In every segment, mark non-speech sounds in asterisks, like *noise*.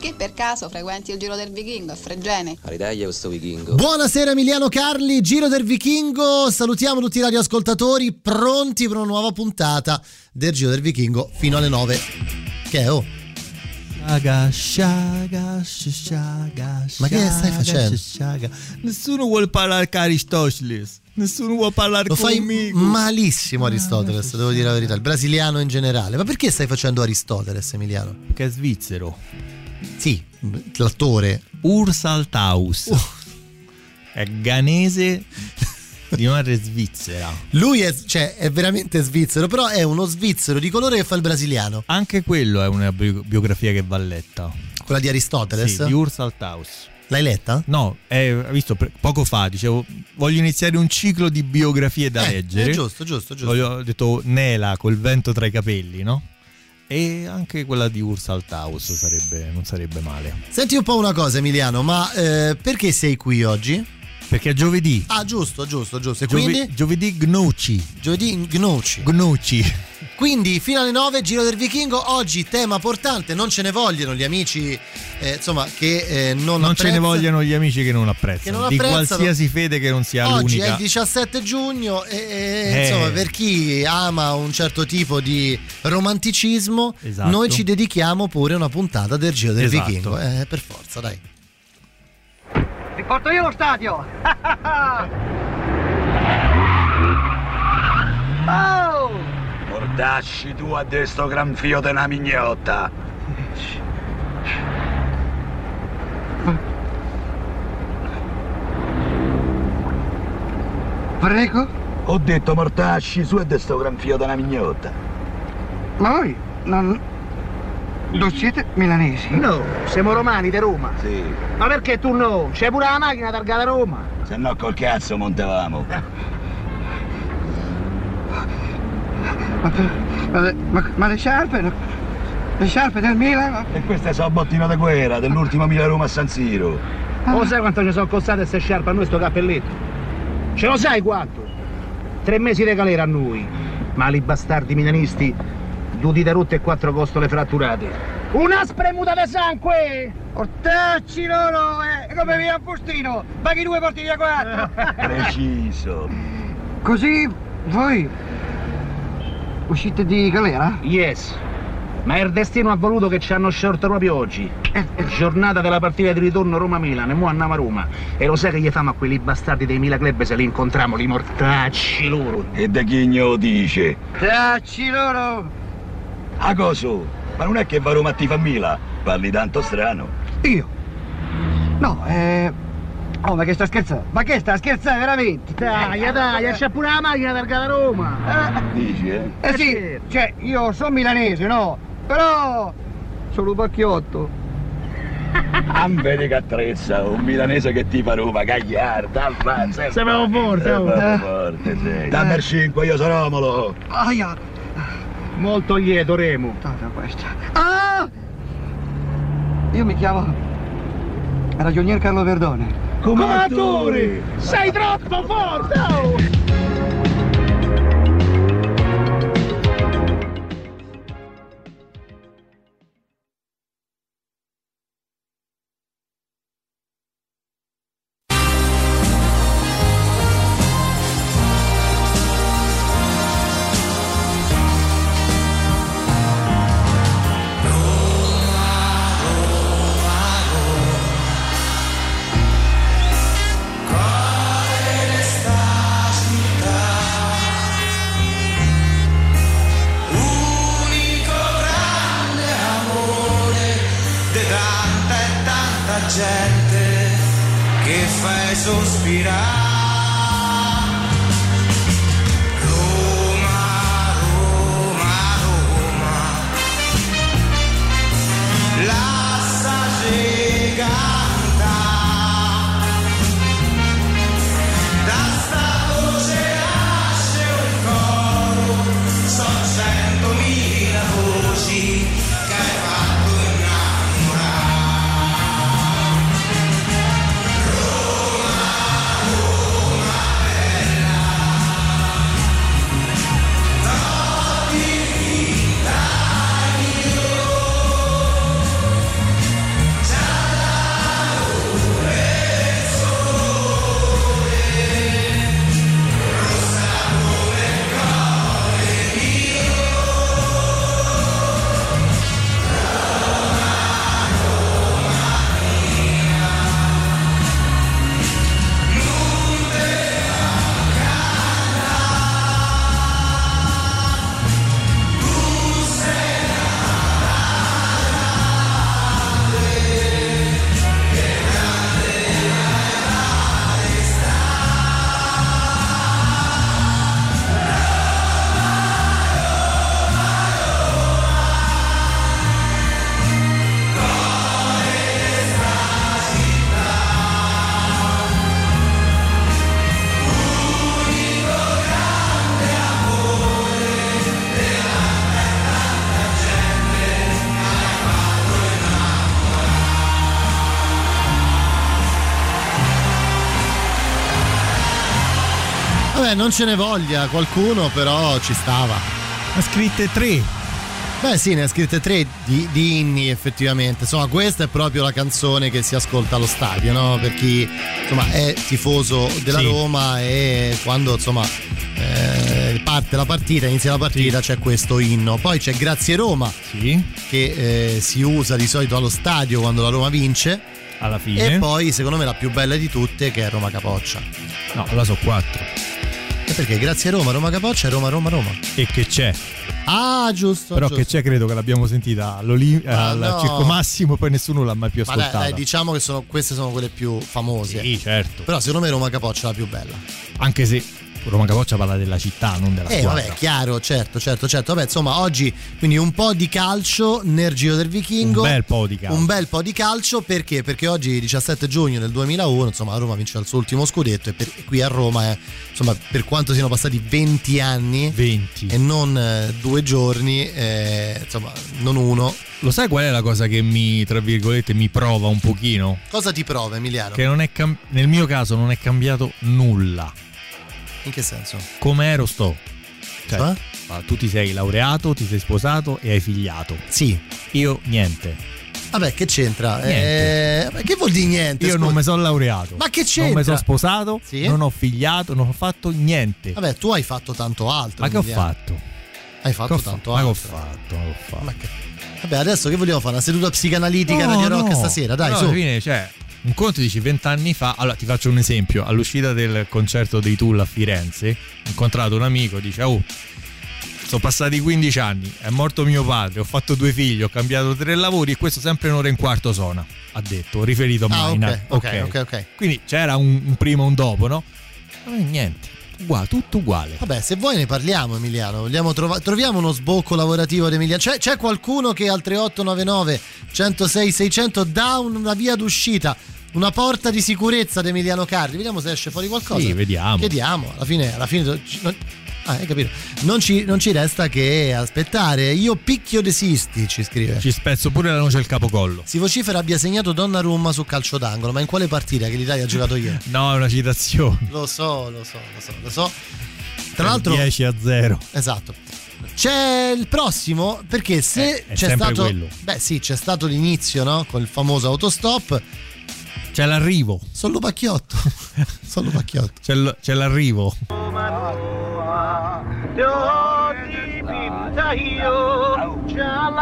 Che per caso frequenti il Giro del Vichingo a Fregene? Aridaglia questo vichingo. Buonasera Emiliano Carli, Giro del Vichingo. Salutiamo tutti i radioascoltatori pronti per una nuova puntata del Giro del Vichingo fino alle 9. Che è oh? Shaga, shaga, shaga, Ma che stai facendo? shaga. Nessuno vuole parlare con Aristoteles. Nessuno vuole parlare Lo fai conmigo. malissimo Aristoteles, devo dire la verità, il brasiliano in generale. Ma perché stai facendo Aristoteles, Emiliano? Che è svizzero. Sì, l'attore. Ursaltaus. Oh. È ganese di madre svizzera. Lui è, cioè, è veramente svizzero, però è uno svizzero di colore che fa il brasiliano. Anche quello è una bi- biografia che va letta. Quella di Aristoteles. Sì, di Ursaltaus. L'hai letta? No, è, visto poco fa dicevo voglio iniziare un ciclo di biografie da Eh, leggere. è giusto, giusto, giusto. Voglio- ho detto Nela col vento tra i capelli, no? E anche quella di Ursaltaus sarebbe, non sarebbe male. Senti un po' una cosa, Emiliano, ma eh, perché sei qui oggi? Perché è giovedì. Ah, giusto, giusto, giusto. E Giove- quindi? giovedì Gnoci. Giovedì Gnoci. Gnoci. Quindi fino alle 9 Giro del Vichingo, oggi tema portante, non ce ne vogliono gli amici eh, insomma che eh, non, Non ce ne vogliono gli amici che non apprezzano. Che non di qualsiasi fede che non sia Oggi è l'unica. il 17 giugno e, e, Eh. insomma per chi ama un certo tipo di romanticismo Esatto. noi ci dedichiamo pure a una puntata del Giro del Esatto. Vichingo. Eh, per forza, dai. Ti porto io allo stadio! *laughs* oh! Mordasci tu a destra gran fio de una mignotta! Prego? Ho detto mortasci su a destra gran fio de una mignotta! Ma voi non... non siete milanesi? No, siamo romani di Roma. Sì, Ma perché tu no? C'è pure la macchina targata Roma. se no col cazzo montavamo! *laughs* Ma, ma le- ma- ma le sciarpe? no? Le sciarpe del Milan? E queste sono bottino di guerra dell'ultimo Mila Roma a San Siro! Lo sai quanto ci sono costate queste sciarpe a noi sto cappelletto? Ce lo sai quanto? Tre mesi di galera a noi. Mali bastardi milanisti, due dita rotte e quattro costole fratturate. Una spremuta di sangue! Ortacci loro! Eh, come via a Postino! Paghi due porti via quattro! *laughs* Preciso! Così voi uscite di galera? Yes. Ma il destino ha voluto che ci hanno sciolto proprio oggi. Giornata della partita di ritorno Roma-Milan, e mo andiamo a Roma. E lo sai che gli famo a quelli bastardi dei Mila Club se li incontriamo, li mortacci loro. E da chi lo dice? Ortacci loro! A coso? Ma non è che va Roma a tifare Mila? Parli tanto strano! Io? No, eh... Oh, ma che sta scherzando? Ma che sta scherzando veramente? Dai, dai, c'è pure la macchina targata Roma. Dici, eh? Eh sì, cioè, io sono milanese, no? Però... Sono un pacchiotto. Vedi che attrezza, un milanese che ti fa Roma, gagliarda, avanza. Siamo forte, oh. Siamo forte, sì. Dammi il 5, io sono Romolo. Aia! Molto lieto, Remo. Tutta questa. Ah! Io mi chiamo... Ragionier Carlo Verdone. Comatore! Sei troppo forte! oh! Beh, non ce ne voglia qualcuno, però ci stava. Ha scritte tre. Beh sì, ne ha scritte tre di, di inni effettivamente. Insomma, questa è proprio la canzone che si ascolta allo stadio, no? Per chi insomma, è tifoso della sì. Roma e quando insomma eh, parte la partita, inizia la partita, sì. c'è questo inno. Poi c'è Grazie Roma, sì. che eh, si usa di solito allo stadio quando la Roma vince. Alla fine. E poi, secondo me, la più bella di tutte che è Roma Capoccia. No, la so quattro perché Grazie Roma, Roma Capoccia Roma Roma Roma. E che c'è? Ah, giusto. Però giusto. che c'è credo che l'abbiamo sentita all'Olim- Ma al no. Circo Massimo, poi nessuno l'ha mai più Ma dai, ascoltata. dai, diciamo che sono, queste sono quelle più famose. Sì, certo. Però secondo me Roma Capoccia è la più bella. Anche se Roma Capoccia parla della città, non della Eh, squadra. vabbè, chiaro, certo, certo, certo. Vabbè, insomma, oggi quindi un po' di calcio nel Giro del Vichingo. Un bel po' di calcio. Un bel po' di calcio perché? Perché oggi, 17 giugno del 2001, insomma, Roma vince il suo ultimo scudetto e per- qui a Roma, eh, insomma, per quanto siano passati 20 anni 20. e non eh, due giorni, eh, insomma, non uno. Lo sai qual è la cosa che mi, tra virgolette, mi prova un pochino? Cosa ti prova, Emiliano? Che non è cam- nel mio caso non è cambiato nulla. In che senso? Come ero sto. Cioè, ah, tu ti sei laureato, ti sei sposato e hai figliato. Sì. Io niente. Vabbè, che c'entra? Eh, che vuol dire niente? Io scusa? non mi sono laureato. Ma che Non c'entra? mi sono sposato, Sì? non ho figliato, non ho fatto niente. Vabbè, tu hai fatto tanto altro. Ma che ho Emiliano. fatto? Hai Che fatto fa- tanto ma che ho altro. fatto? Ma che ho fatto? Ma che- Vabbè, adesso che vogliamo fare? Una seduta psicanalitica No, Radio Rock no. stasera? Dai, Però su. alla fine, cioè, un conto dici vent'anni fa. Allora, ti faccio un esempio. All'uscita del concerto dei Tool a Firenze, ho incontrato un amico, dice: Oh, sono passati 15 anni, è morto mio padre, ho fatto due figli, ho cambiato tre lavori e questo sempre un'ora e un quarto suona. Ha detto, riferito a Ah, ok, Maina. ok, ok, ok. Quindi c'era un, un prima e un dopo, no? Ma niente, uguale, tutto uguale. Vabbè, se vuoi ne parliamo, Emiliano. Vogliamo trova- troviamo uno sbocco lavorativo di Emiliano. C'è, c'è qualcuno che al 3899 106 600 dà una via d'uscita, una porta di sicurezza di Emiliano Carri? Vediamo se esce fuori qualcosa. Sì, vediamo. Chiediamo. Alla fine, alla fine ah, hai capito. Non ci, non ci resta che aspettare. Io picchio desisti, ci scrive. Ci spezzo pure la noce al capocollo. Si vocifera abbia segnato Donnarumma su calcio d'angolo, ma in quale partita che l'Italia ha giocato ieri? *laughs* No, è una citazione. Lo so, lo so, lo so, lo so. Tra l'altro 10 a 0. Esatto. C'è il prossimo perché se Eh, è c'è stato quello. Beh, sì, c'è stato l'inizio, no? Con il famoso autostop. C'è l'arrivo. Sono Lupacchiotto. *laughs* Sono Lupacchiotto. C'è, l- c'è l'arrivo.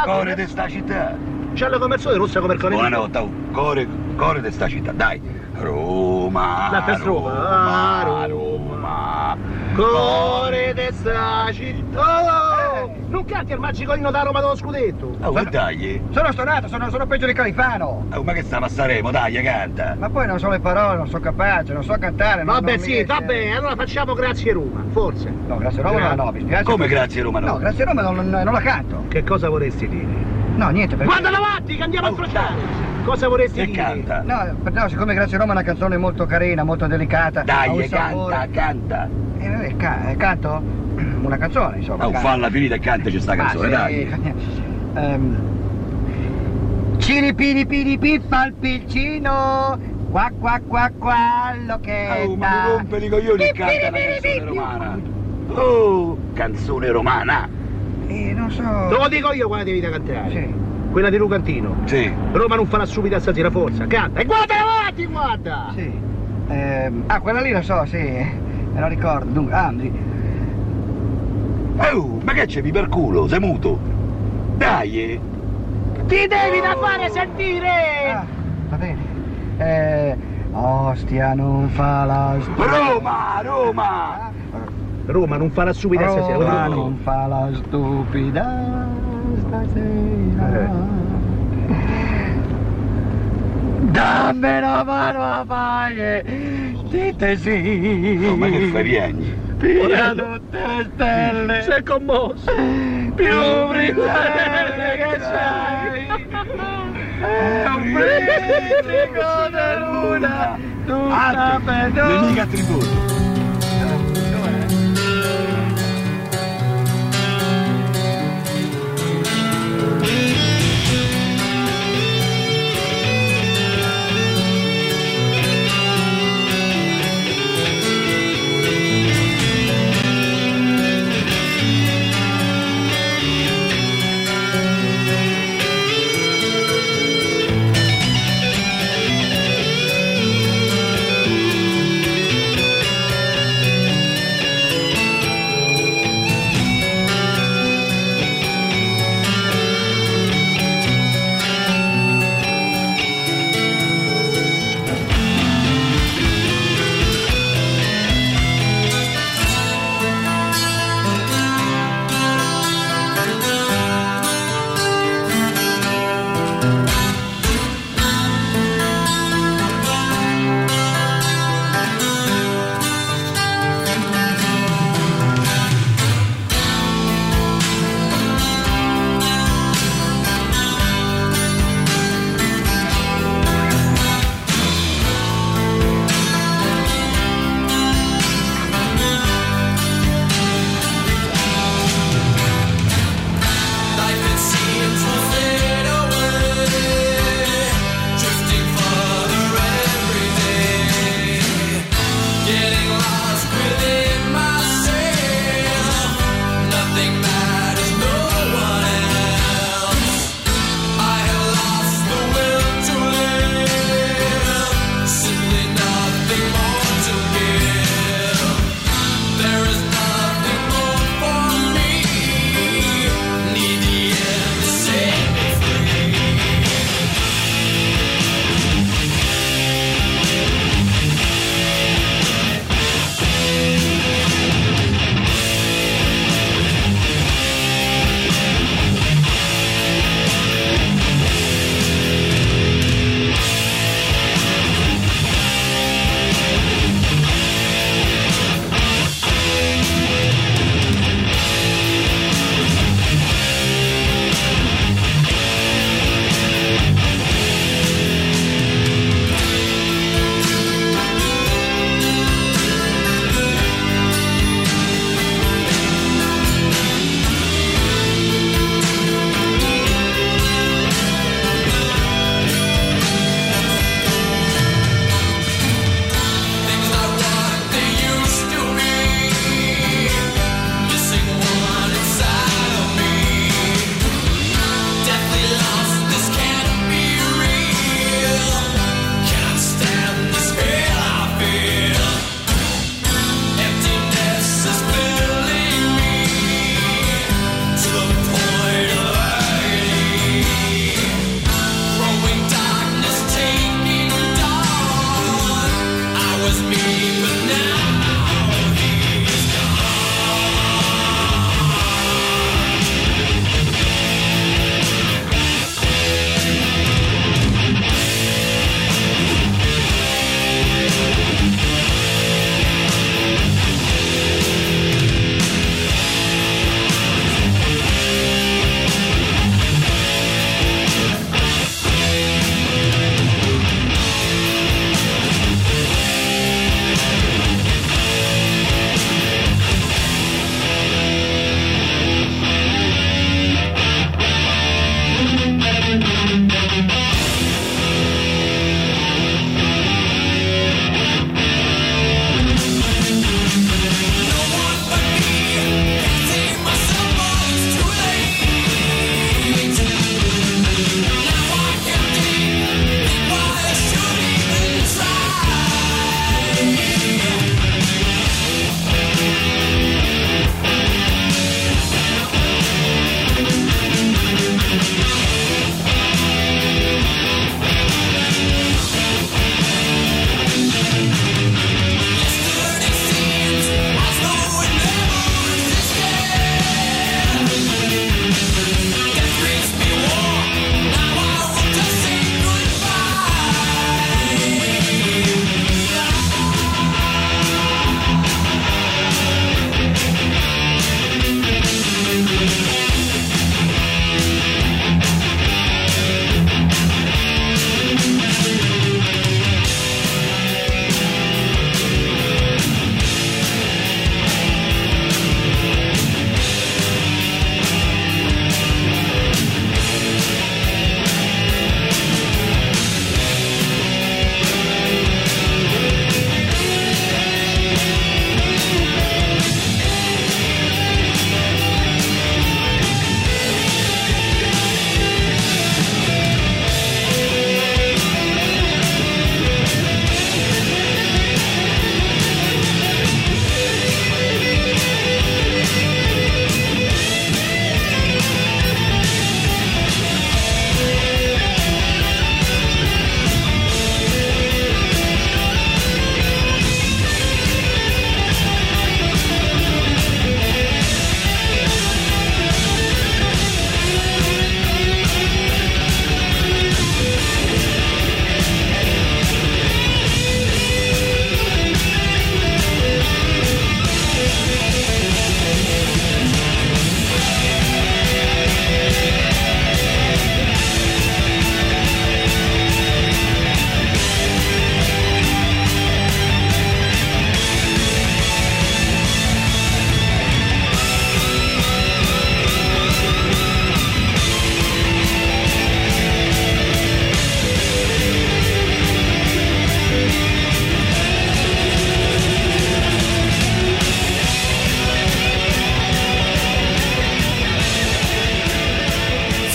Core di sta città. C'è la commerciale russa come il cane. Buonanotte, oh. core, core di sta città, dai. Roma. La Roma, Roma, Roma. Cuore di sta città. Non canti il magico inno da Roma dello scudetto. Oh, ma dai. Sono stonato, sono, sono peggio di Califano. Oh, ma che sta passaremo? Dai, canta. Ma poi non so le parole, non sono capace, non so cantare. non- Vabbè non sì, riesce. vabbè, allora facciamo grazie Roma, forse. No, grazie Roma Gra- no, mi spiace. Come grazie Roma no? No, grazie Roma non, non- non la canto. Che cosa vorresti dire? No, niente, perché... Guarda davanti che andiamo a incrociare! Cosa vorresti Che dire? canta? No, per- no, siccome Grazie Roma è una canzone molto carina, molto delicata. Dai, sapore- canta, canta. Eh, vabbè, ca- eh, canto? *clears throat* Una canzone, insomma. Oh, falla finita e cantaci sta Ah, canzone, sì. dai. *laughs* Ehm. Ciri piri pippa al piccino, qua qua qua quello che Oh, ma mi rompe i coglioni e canta la canzone romana. Oh, canzone romana. Eh, non so. Te lo dico io quella devi da cantare. Sì. Quella di Lucantino. Sì. Roma non farà subito stasera, forza, canta! E guarda davanti, guarda! Sì. Ehm, ah, quella lì lo so, sì. Me lo ricordo. Dunque, ah, mi- Oh, ma che c'è per culo? Sei muto? Dai, eh. Ti devi da fare sentire! ah, va bene. Eh, ostia non fa la Roma, Roma! Roma non farà subito stasera, Roma guarda. non fa la stupida stasera. Dammi una mano a fare, dite sì. Ma che fai piagni? Via tutte le stelle. Sei commosso! più brillante che sei. È un bricico di luna, tutta per Nemica tributo.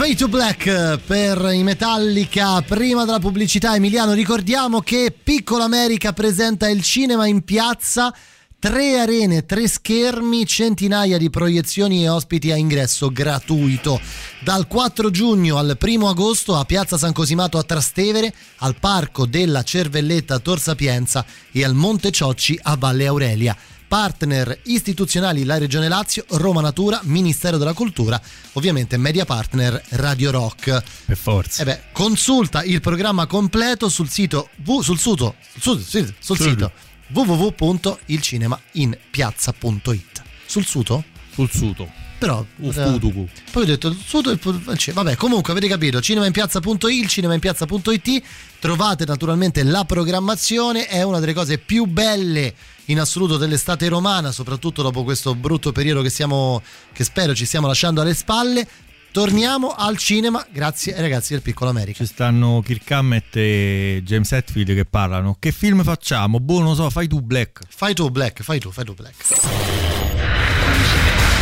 Fade to Black per i Metallica. Prima della pubblicità, Emiliano, ricordiamo che Piccola America presenta il cinema in piazza. Tre arene, tre schermi, centinaia di proiezioni e ospiti a ingresso gratuito. Dal 4 giugno al 1 agosto a Piazza San Cosimato a Trastevere, al Parco della Cervelletta a Tor Sapienza e al Monte Ciocci a Valle Aurelia partner istituzionali la Regione Lazio, Roma Natura, Ministero della Cultura, ovviamente media partner Radio Rock. Per forza. E beh, consulta il programma completo sul sito sul, suto, sul, sul, sul sito www.ilcinemainpiazza.it. Sul suto? Sul suto. Però Ufutuku. poi ho detto suto e poi- cioè, vabbè, comunque avete capito, cinemainpiazza.it, cinemainpiazza.it, trovate naturalmente la programmazione, è una delle cose più belle in assoluto dell'estate romana, soprattutto dopo questo brutto periodo che stiamo che spero ci stiamo lasciando alle spalle. Torniamo al cinema grazie ai ragazzi del Piccolo America. Ci stanno Kirk Hammett e James Hetfield che parlano. Che film facciamo? Boh, non lo so, fai tu Black. Fai tu Black, fai tu, fai tu Black.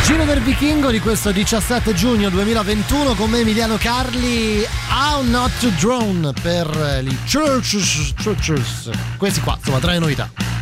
Giro del Vichingo di questo 17 giugno 2021 con me Emiliano Carli How Not to Drone per gli Churches, Churches. Questi qua, insomma, tra le novità.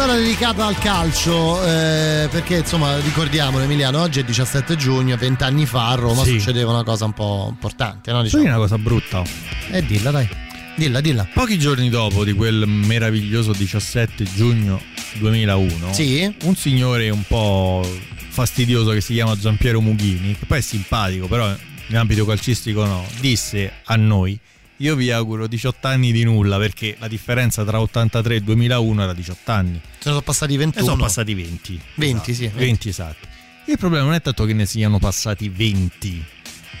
Puntata dedicata al calcio, eh, perché insomma ricordiamolo Emiliano, oggi è 17 giugno, 20 anni fa a Roma Sì. succedeva una cosa un po' importante, no? Diciamo. una cosa brutta? E dilla dai. Dilla, dilla. Pochi giorni dopo di quel meraviglioso 17 giugno 2001, Sì. un signore un po' fastidioso che si chiama Giampiero Mughini, che poi è simpatico, però in ambito calcistico no, disse a noi io vi auguro 18 anni di nulla perché la differenza tra 83 e 2001 era 18 anni. Se ne sono passati Ne 21. sono passati 20. 20, sì. 20 esatto. Il problema non è tanto che ne siano passati 20.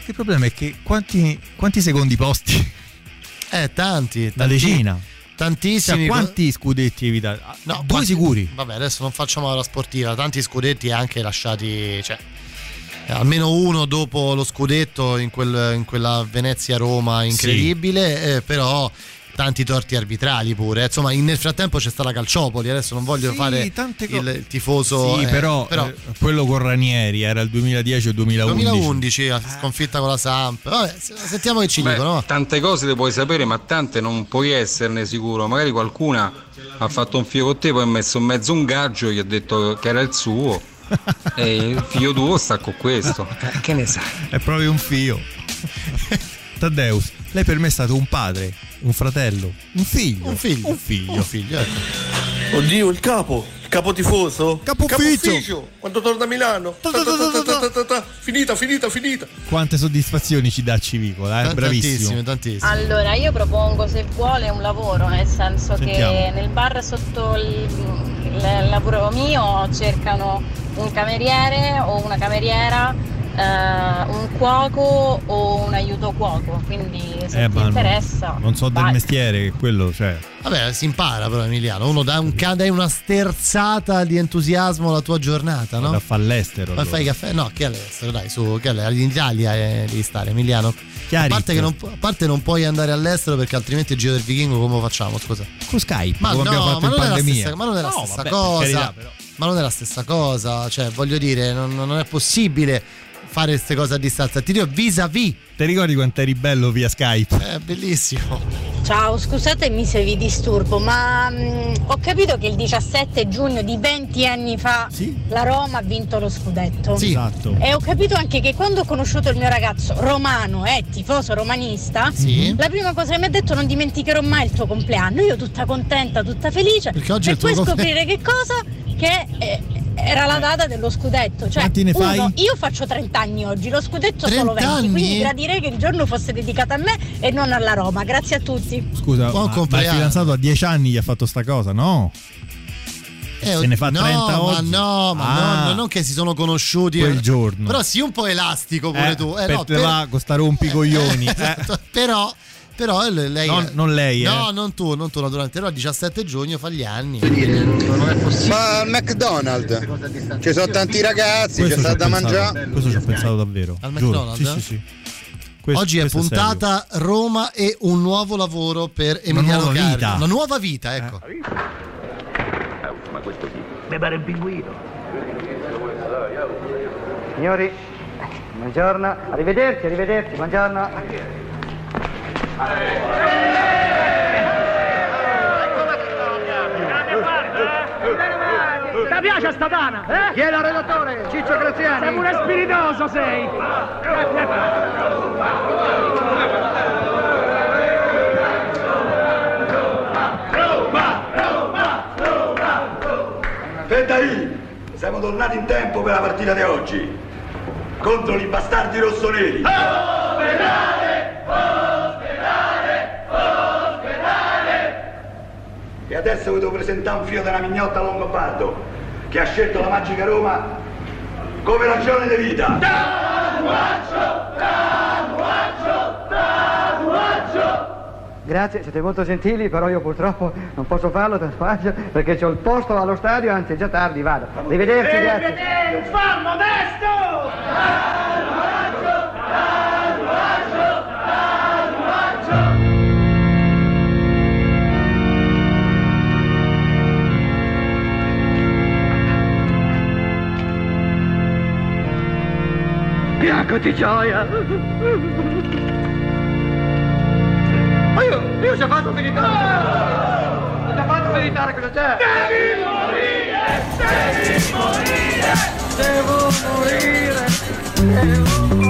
Il problema è che quanti, quanti secondi posti? *laughs* Eh, tanti. Una tanti- decina. Tantissimi. Cioè, quanti scudetti evitati? No, Due quanti- sicuri. Vabbè, adesso non facciamo la sportiva. Tanti scudetti anche lasciati. Cioè, almeno uno dopo lo scudetto in, quel- in quella Venezia-Roma incredibile. eh, però tanti torti arbitrali pure. Insomma, in- nel frattempo c'è stata Calciopoli. Adesso non voglio Sì, fare tante il, cose. il tifoso. Sì, eh, però, eh, quello con Ranieri era il 2010 o 2011. 2011, la sconfitta con la Samp. Vabbè, sentiamo che ci Beh, dicono. Tante cose le puoi sapere, ma tante non puoi esserne sicuro. Magari qualcuna ha fatto un figlio con te, poi ha messo in mezzo un gaggio, gli ha detto che era il suo. E il figlio tuo sta con questo. Che ne sai? È proprio un fio. Taddeus, lei per me è stato un padre, un fratello, un figlio. Un figlio. Un figlio. Un figlio, ecco. Oddio, il capo, il capo tifoso. Capo ufficio. Quando torna a Milano. Ta ta ta ta ta ta ta ta. Finita, finita, finita. Quante soddisfazioni ci dà Civicola, eh? bravissimo. Tantissime, tantissime. Allora, io propongo se vuole un lavoro, nel senso Sentiamo. che nel bar sotto il, il lavoro mio cercano un cameriere o una cameriera, eh, un cuoco o un aiuto cuoco, quindi se Eh, ti ma interessa. Non so del vai. mestiere, che quello, cioè. Vabbè, si impara però Emiliano. Uno dà, un, dai una sterzata di entusiasmo alla tua giornata, no? Da fa all'estero. Ma allora. fai caffè? No, che all'estero, dai, su, che all'estero. in Italia eh, devi stare, Emiliano. A parte, che non, a parte non puoi andare all'estero perché altrimenti il giro del vichingo come lo facciamo, scusa? Con Skype, Ma come no, abbiamo fatto ma in non, è la pandemia. stessa, ma non è la No, stessa vabbè, per cosa. carità, però. Ma non è la stessa cosa, cioè voglio dire, non, non è possibile fare queste cose a distanza. Ti dico vis-à-vis. Ti ricordi quanto eri bello via Skype? È bellissimo. Ciao, scusatemi se vi disturbo, ma mm, ho capito che il 17 giugno di 20 anni fa la Roma ha vinto lo scudetto. Sì. Esatto. E ho capito anche che quando ho conosciuto il mio ragazzo romano e tifoso romanista, Sì. la prima cosa che mi ha detto non dimenticherò mai il tuo compleanno. Io tutta contenta, tutta felice. Perché oggi è e il tuo poi scoprire che cosa? Che eh, era la data dello scudetto. Cioè, Quanti ne uno, io faccio 30 anni oggi, lo scudetto solo 30 20, quindi anni? gradirei che il giorno fosse dedicato a me e non alla Roma. Grazie a tutti. Scusa, Buon ma, ma il fidanzato a 10 anni gli ha fatto sta cosa, no? Eh, Se ne fa no, 30 ma oggi? no, ma Ah. no, non che si sono conosciuti Quel giorno. Però sii un po' elastico pure Eh, tu. Eh, per no, te va con sta rompicoglioni. *laughs* Eh, esatto. Però, però lei. Non- non lei, No, eh. non tu, non tu, naturalmente. Però il 17 giugno fa gli anni. Ma al McDonald's ci sono tanti ragazzi, c'è Questo ci ho sta da mangiare. Questo ci ho pensato davvero. Al Giuro. McDonald's? Sì, sì, sì. Questo- Oggi è puntata Roma e un nuovo lavoro per Emiliano nuova Carli. vita. Una nuova vita, ecco. Ma questo chi? Mi pare un pinguino. Signori, buongiorno, arrivederci, arrivederci, buongiorno. Ti piace sta dana? Eh? Chi è il redattore? Ciccio Graziani. Sei pure spiritoso sei! Feddaì, siamo tornati in tempo per la partita di oggi. Contro i bastardi rossoneri. E adesso vi devo presentare un figlio della mignotta Longobardo che ha scelto la magica Roma come ragione di vita. Grazie, siete molto gentili, però io purtroppo non posso farlo, traspaggio, perché c'ho il posto allo stadio, anzi è già tardi, vado. Arrivederci, grazie. Un fan modesto! Bianco di gioia. Ma io, io ci ho fatto militare. Ho già fatto militare, cosa c'è? Devi morire! Devi morire! Devo morire! Devo morire!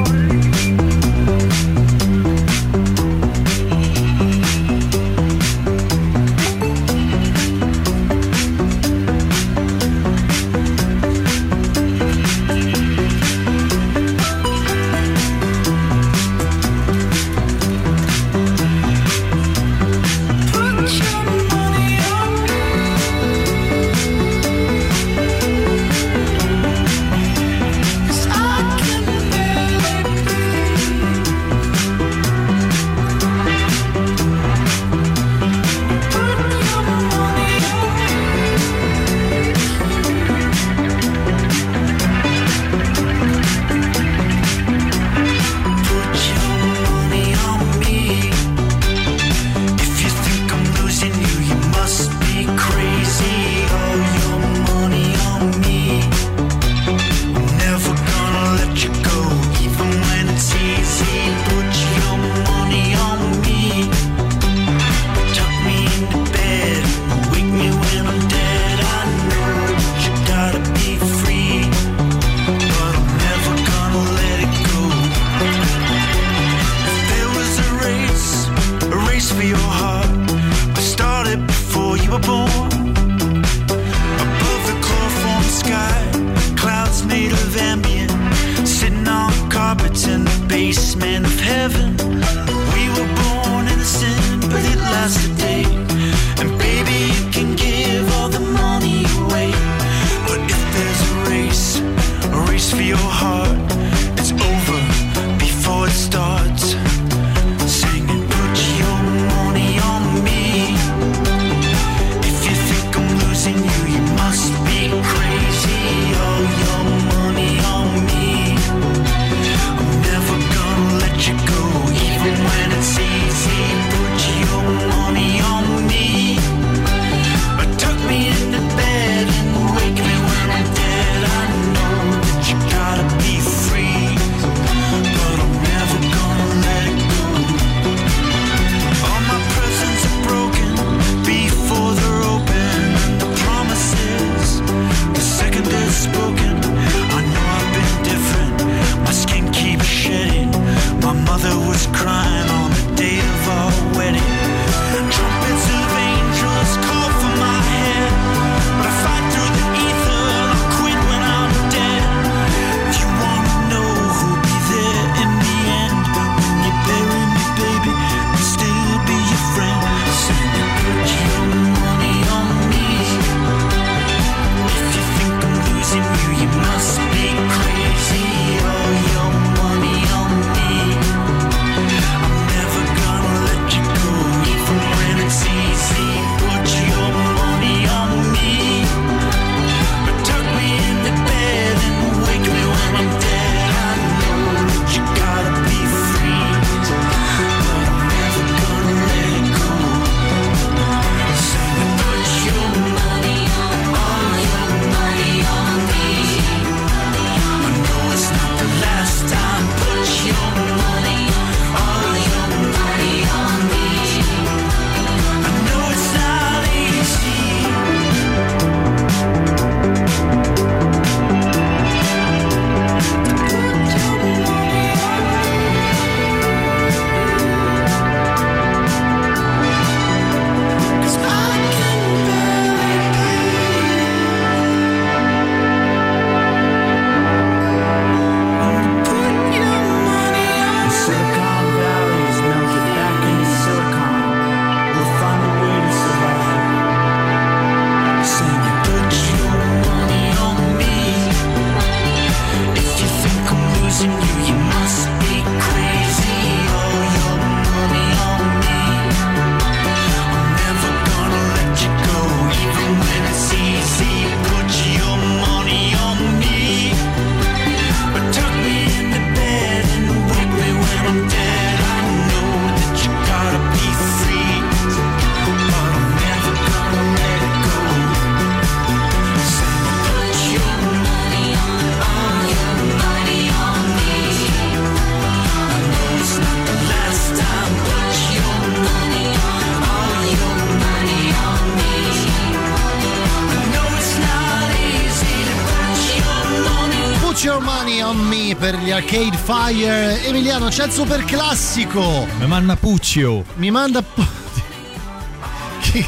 Fire. Emiliano, c'è il super classico. Mi manda Puccio. Mi manda. *laughs* Chi,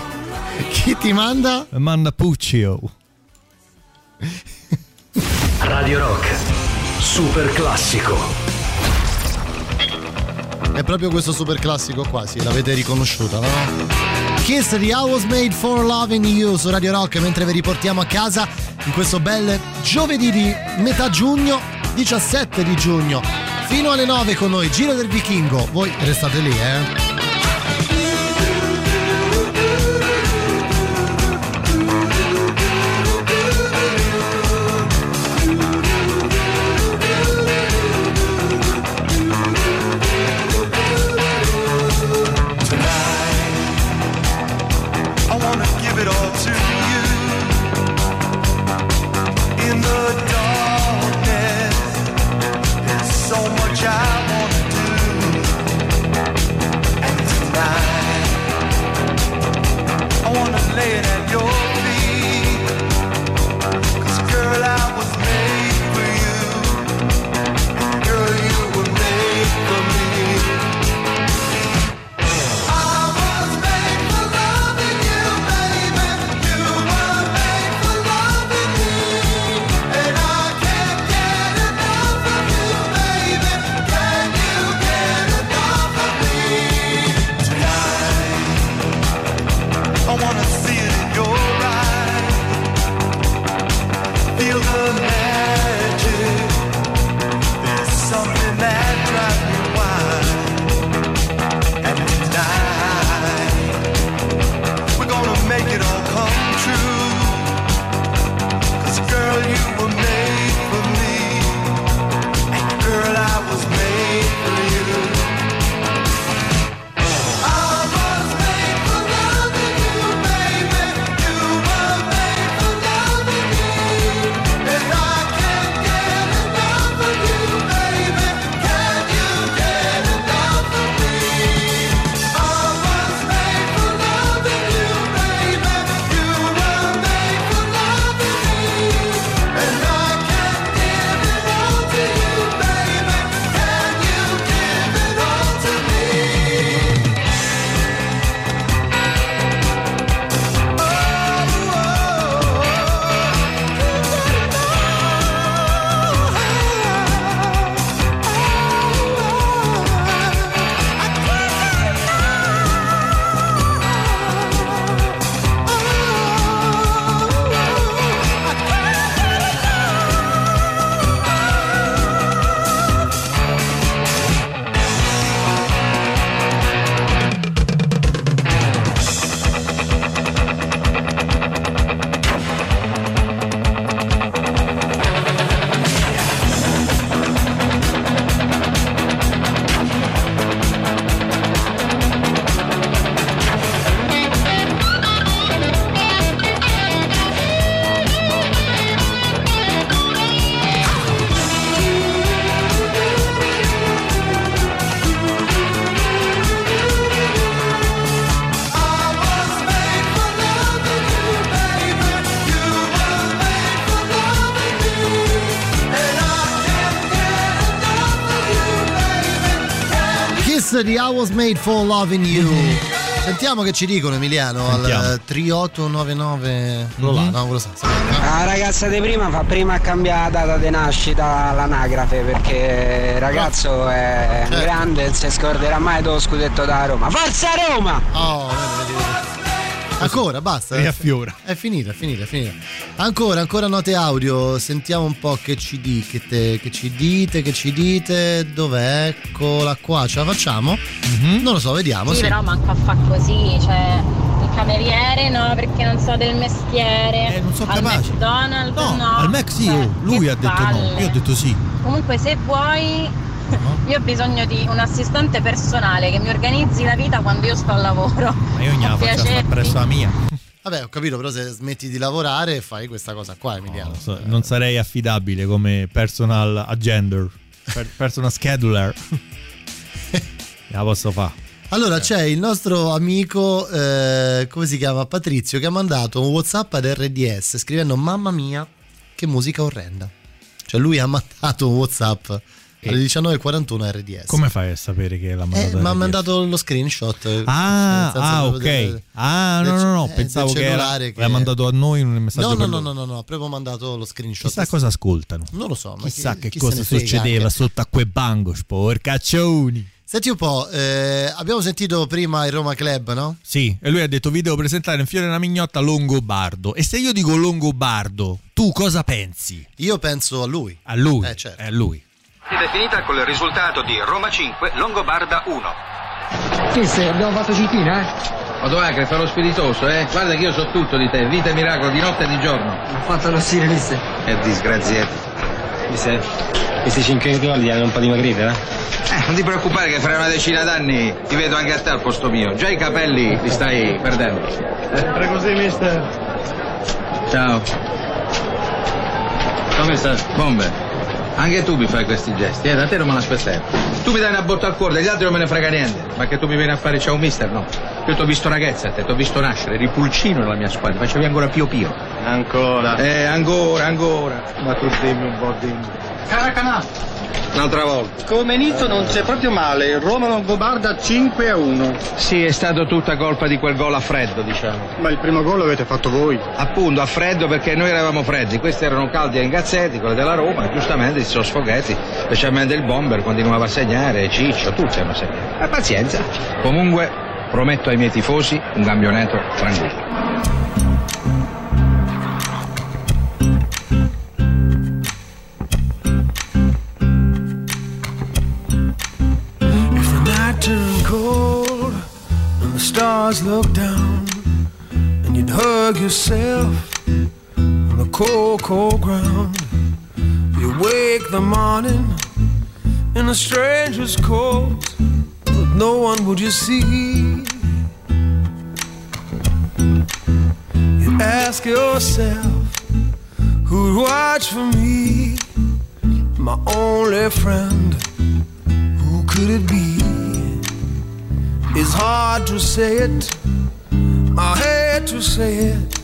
chi ti manda? Mi manda Puccio. Radio Rock. Super classico. È proprio questo super classico qua, sì, l'avete riconosciuta, no? Kiss the I was made for loving you su Radio Rock mentre vi riportiamo a casa in questo bel giovedì di metà giugno, 17 di giugno. Fino alle 9 con noi, Giro del Vichingo. Voi restate lì, eh? Made for loving you. Sentiamo che ci dicono Emiliano Sentiamo. al 3899 quello là, no, quello sa. La ragazza di prima fa prima a cambiare la data di nascita all'anagrafe perché il ragazzo è Certo. grande e non si scorderà mai dello scudetto da Roma. Forza Roma! Oh, vedi. Ancora, basta. E affiora. È finita, è finita, è finita. Ancora, ancora note audio. Sentiamo un po' che ci dite, che ci dite, che ci dite. Dov'è? Eccola qua, ce la facciamo? Non lo so, vediamo. Sì, sì. però manco a fa così, cioè il cameriere no, perché non so del mestiere. non so al capace. McDonald's no. No, al Mac sì, Cioè, oh, lui ha detto no. palle. Io ho detto sì. Comunque se vuoi io ho bisogno di un assistente personale che mi organizzi la vita quando io sto al lavoro. Ma io ogni la faccio sta presso la mia. Vabbè, ho capito, però se smetti di lavorare fai questa cosa qua, Emiliano. So- Non sarei affidabile come personal agender, per- personal scheduler. *laughs* la posso fare. Allora c'è il nostro amico, eh, come si chiama? Patrizio, che ha mandato un WhatsApp ad RDS scrivendo: Mamma mia, che musica orrenda. Cioè lui ha mandato un WhatsApp alle 19.41 RDS. Come fai a sapere che l'ha Eh, mandato? ma ha mandato lo screenshot. eh, Ah, ah, ok. del- Ah, no, no, no, eh, pensavo che era, cellulare l'ha mandato a noi un messaggio No, no, no, no, no, no, ha proprio mandato lo screenshot. Chissà cosa ascoltano. Non lo so, ma Chissà chi- che chi cosa succedeva anche. sotto a quei banco, sporcaccioni. Senti un po', eh, abbiamo sentito prima il Roma Club, no? Sì, e lui ha detto vi devo presentare un fiore una mignotta Longobardo. E se io dico Longobardo, tu cosa pensi? Io penso a lui. A lui. Eh, certo. È a lui. Partita è finita con il risultato di Roma 5, Longobarda 1. Che sei? Abbiamo fatto cinquina, eh? Odoacre, fa lo spiritoso, eh? Guarda che io so tutto di te, vita e miracolo, di notte e di giorno. Ho fatto lo stile, mister. Che disgraziato. Mister, questi cinque ricordi hanno un po' dimagrito, eh? Eh, non ti preoccupare che fra una decina d'anni ti vedo anche a te al posto mio. Già i capelli li stai perdendo. Sempre così, mister. Ciao. Come stai? Bombe. Anche tu mi fai questi gesti, eh? Da te non me l'aspettavo. Tu mi dai una botta al cuore, degli altri non me ne frega niente. Ma che tu mi vieni a fare ciao mister, no. Io ti ho visto ragazza a te, ti ho visto nascere, eri pulcino nella mia squadra, facevi ancora pio pio. Ancora. Eh, ancora, ancora. Ma tu dimmi un po', dimmi. Caracanà. Un'altra volta. Come inizio non c'è proprio male. Roma Longobarda 5 a 1. Sì, è stato tutta colpa di quel gol a freddo, diciamo. Ma il primo gol l'avete fatto voi. Appunto, a freddo perché noi eravamo freddi, questi erano caldi e ingazzetti, quelli della Roma, e giustamente si sono sfogati, specialmente il bomber continuava a segnare, Ciccio, tutti hanno segnato. Ma pazienza. Comunque, prometto ai miei tifosi un campionato tranquillo. Stars looked down, and you'd hug yourself on the cold, cold ground, you wake the morning in a stranger's coat, but no one would you see. You ask yourself, who'd watch for me, my only friend? Who could it be? It's hard to say it. I hate to say it,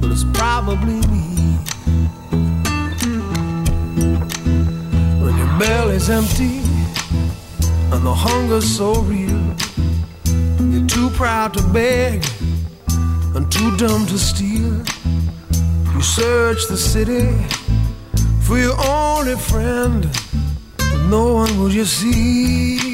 but it's probably me. When your belly's empty and the hunger's so real, you're too proud to beg and too dumb to steal. You search the city for your only friend but no one will you see.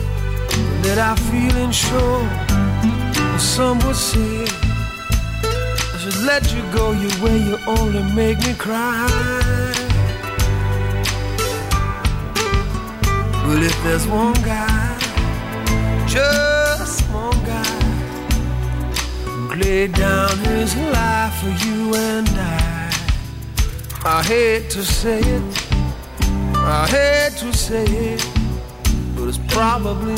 that I feeling sure. Some would say I should let you go your way. You only make me cry. But if there's one guy, just one guy, who laid down his life for you and I, I hate to say it. I hate to say it, but it's probably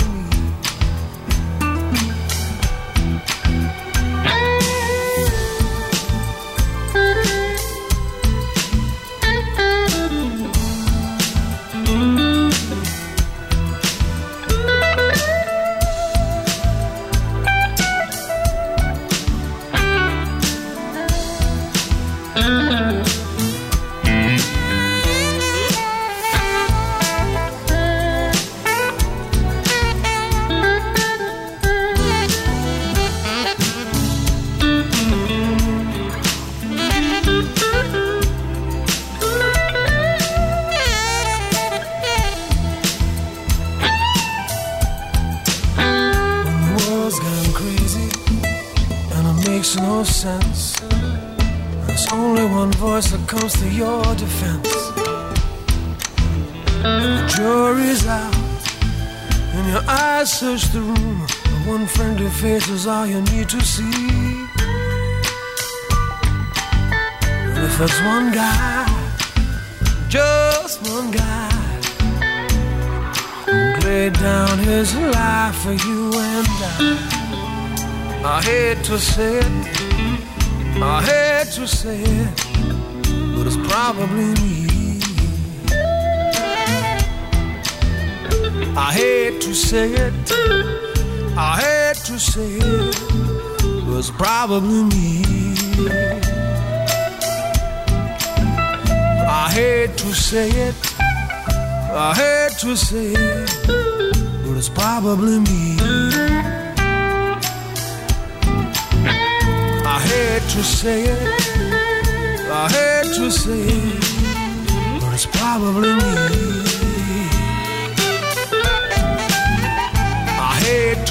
search the room. The one friendly face is all you need to see. And if there's one guy, just one guy, who laid down his life for you and I, I hate to say it, I hate to say it, but it's probably me. I hate to say it, I hate to say it, but it's probably me. I hate to say it, I hate to say it, but it's probably me. I hate to say it, I hate to say it, but it's probably me.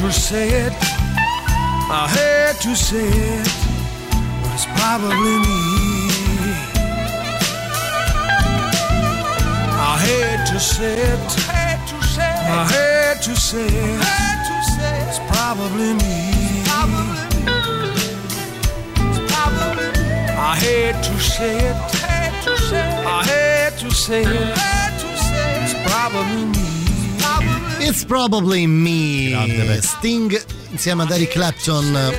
Hate to say it, I hate to say it, but it's probably me. I hate to say it, I hate to say it, it's probably me. I hate to say it, I hate to say it, it's probably me. It's probably me. Grande. Sting insieme ad Eric Clapton.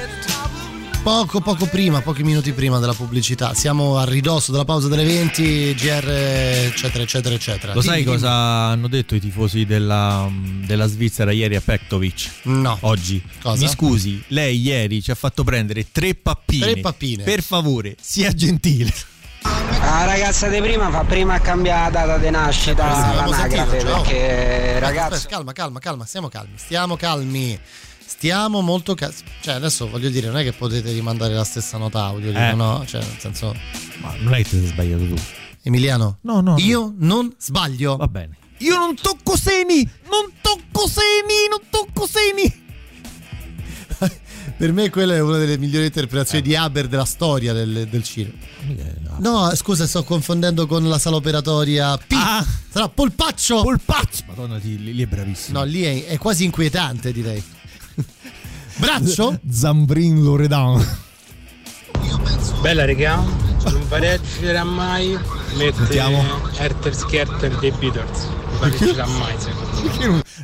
Poco poco prima, pochi minuti prima della pubblicità. Siamo a ridosso della pausa delle 20, GR eccetera eccetera eccetera. Lo sai Dimmi, cosa hanno detto i tifosi della, della Svizzera ieri a Pektovic? No. Oggi. Cosa? Mi scusi, lei ieri ci ha fatto prendere tre pappine. Tre pappine. Per favore, sia gentile. La ragazza di prima fa prima a cambiare la data di nascita all'anagrafe ciao. perché aspetta, calma, calma, calma, stiamo calmi, stiamo calmi. Stiamo molto calmi. Cioè, adesso voglio dire, non è che potete rimandare la stessa nota audio, dico, Eh. no? Cioè, nel senso. Ma non è che ti sei sbagliato tu. Emiliano? No, no. Io non sbaglio. Va bene. Io non tocco seni! Non tocco seni! Non tocco seni! Per me quella è una delle migliori interpretazioni di Haber della storia del, del cinema. No, scusa, sto confondendo con la sala operatoria P. Sarà Polpaccio. Polpaccio. Madonna, lì, lì è bravissimo. No, lì è, è quasi inquietante, direi. *laughs* Braccio? Zambrin Loredan. Bella regà, non pareggerà mai mette Sentiamo. Herter Skerter dei Beatles. Non pareggerà mai secondo me.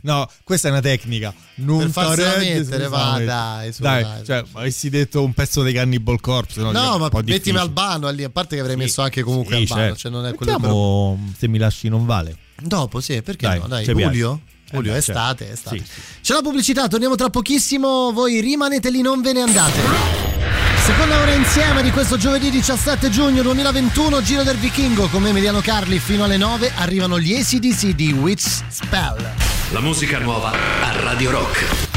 No, questa è una tecnica. Non Per farsela mettere, va, mettere. dai, su, Dai, dai. cioè, avessi detto un pezzo dei Cannibal Corpse. No, No, ma mettimi difficile. Albano lì, a parte che avrei Sì, messo anche comunque sì, Albano, certo. cioè non è quello che Mettiamo se mi lasci non vale. Dopo, sì, perché Dai, no? Dai, piace. luglio? Eh, dai, estate, certo. estate. Sì. C'è la pubblicità, torniamo tra pochissimo, voi rimanete lì, non ve ne andate. Seconda ora insieme di questo giovedì 17 giugno 2021, Giro del Vichingo, con Emiliano Carli, fino alle 9 arrivano gli ACDC di Witch Spell. La musica nuova a Radio Rock.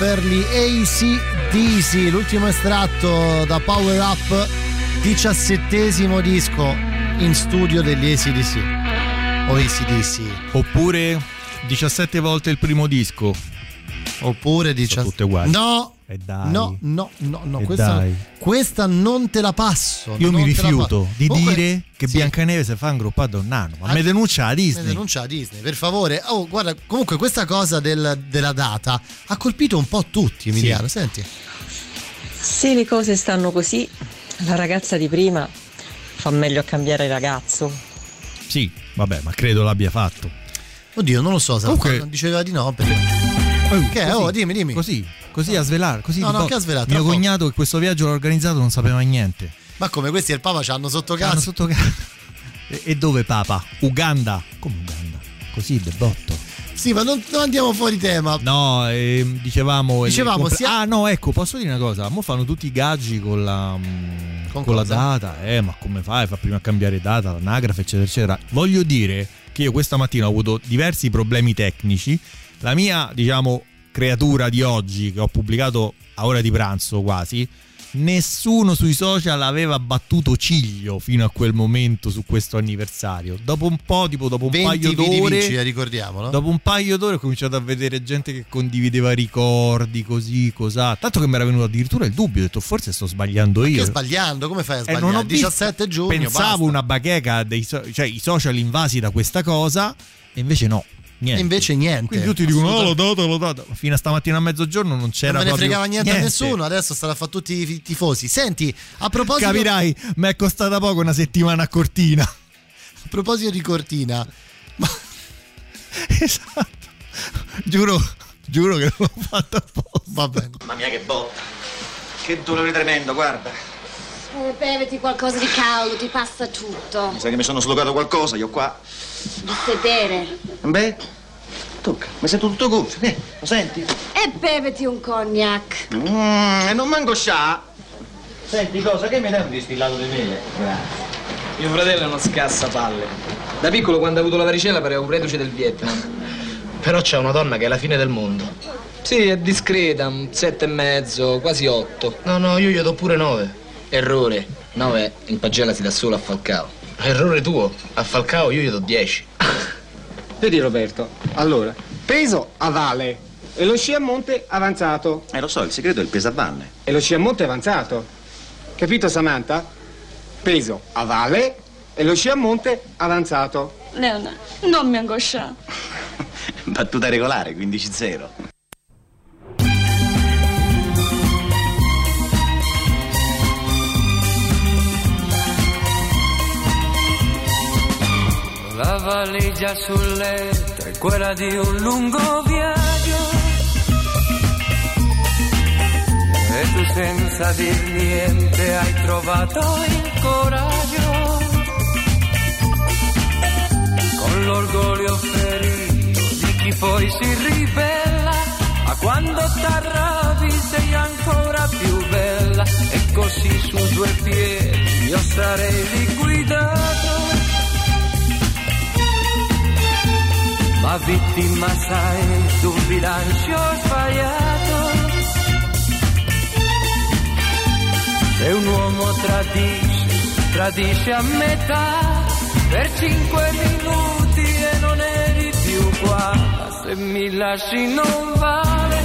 Per gli ACDC, l'ultimo estratto da Power Up, diciassettesimo disco in studio degli ACDC. O ACDC. Oppure 17 volte il primo disco. Oppure 17 tutte uguali. No, E dai. no, no, no, no, E questa, dai. questa non te la passo. Io mi rifiuto di Comunque- dire che sì. Biancaneve si fa ingruppare da un nano. Ma mi denuncia la Mi Disney. denuncia la Disney, per favore. Oh, guarda, comunque questa cosa del- della data ha colpito un po' tutti, Emiliano. Senti. Se le cose stanno così, la ragazza di prima fa meglio a cambiare ragazzo. Sì, vabbè, ma credo l'abbia fatto. Oddio, non lo so, Comunque- Comunque... diceva di no. Perché... che? così, Oh, dimmi, dimmi. Così, così a svelare. Così No, no, po- che ha svelato? Mio cognato che questo viaggio l'ha organizzato non sapeva niente. Ma come questi e il Papa ci hanno sotto casa? Hanno sotto casa. E, e dove papa? Uganda. Come Uganda? Così, de botto. Sì, ma non, non andiamo fuori tema. No, ehm, dicevamo. il Dicevamo, compl- sia- Ah, no, ecco, posso dire una cosa? Mo fanno tutti i gaggi con la. mm, Con con la data. Eh, ma come fai? Fa prima a cambiare data, l'anagrafe, eccetera, eccetera. Voglio dire che io questa mattina ho avuto diversi problemi tecnici. La mia, diciamo, creatura di oggi, che ho pubblicato a ora di pranzo quasi. Nessuno sui social aveva battuto ciglio fino a quel momento su questo anniversario. Dopo un po', tipo dopo un 20 paio d'ore. Vici, eh, ricordiamolo. Dopo un paio d'ore ho cominciato a vedere gente che condivideva ricordi, così, cosà. Tanto che mi era venuto addirittura il dubbio, ho detto forse sto sbagliando io. Che sbagliando? Come fai a Eh, sbagliare? non ho visto- 17 giugno. Pensavo basta. una bacheca dei so- cioè i social invasi da questa cosa e invece no. Niente. Invece niente. Quindi tutti dicono: Oh, l'ho dato, l'ho dato. Fino a stamattina a mezzogiorno non c'era non me ne fregava niente, a nessuno, adesso starà a fare tutti i tifosi. Senti, a proposito Capirai, mi è costata poco una settimana a Cortina. A proposito di Cortina, *laughs* esatto. Giuro, giuro che l'ho fatto apposta. Va bene. Mamma mia che botta. Che dolore tremendo, guarda. Eh, beviti qualcosa di caldo, ti passa tutto. Mi sa che mi sono slogato qualcosa, io qua. Di sedere. Beh, tocca, mi sento tutto gonfio. Eh, lo senti? E beviti un cognac. Mmm, e non manco scià. Senti cosa, che mi dai un distillato di mele? Grazie. Mio fratello è uno scassapalle. Da piccolo, quando ha avuto la varicella, pareva un reduce del Vietnam. Però c'è una donna che è la fine del mondo. Sì, è discreta, un sette e mezzo, quasi otto. No, no, io gli do pure nove. Errore. Nove in pagella si dà solo a Falcao. Errore tuo. A Falcao io gli do 10. *laughs* Vedi Roberto, allora, peso a vale e lo sci a monte avanzato. Eh, lo so, il segreto è il pesavalle. E lo sci a monte avanzato. Capito Samantha? Peso a valle e lo sci a monte avanzato. Leona, non mi angoscia. *laughs* Battuta regolare, 15-0. La valigia sul letto è quella di un lungo viaggio. E tu senza dir niente hai trovato il coraggio. Con l'orgoglio ferito di chi poi si ribella. Ma quando t'arrabbi sei ancora più bella. E così su due piedi io sarei liquidato. Ma vittima sai d'un bilancio sbagliato. Se un uomo tradisce, tradisce a metà per cinque minuti e non eri più qua. Se mi lasci non vale,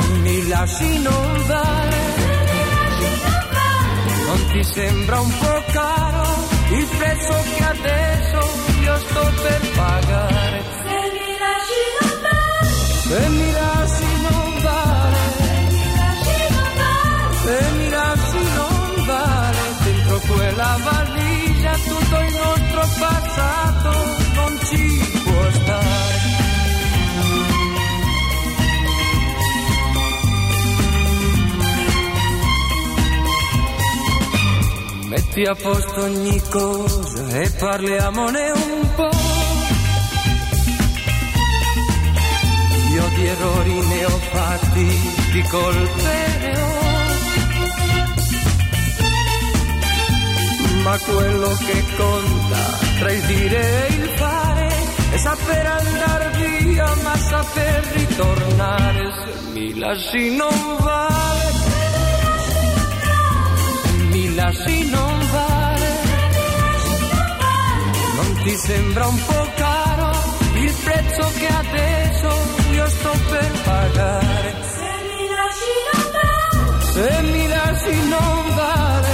se mi lasci non vale, non ti sembra un po' caro il prezzo che adesso sto per pagare. Se mi lasci non vale, se mi lasci non vale, se mi lasci non vale, dentro quella valigia tutto il nostro passato non ci può stare. Metti a posto ogni cosa e parliamone un po'. Io di errori ne ho fatti, di colpe. Ma quello che conta tra il dire e il fare è saper andare via, ma saper per ritornare se mi lasci non vale mi lasci non vale ti sembra un po' caro il prezzo che adesso io sto per pagare. Se mi lasci non vale se mi lasci non vale.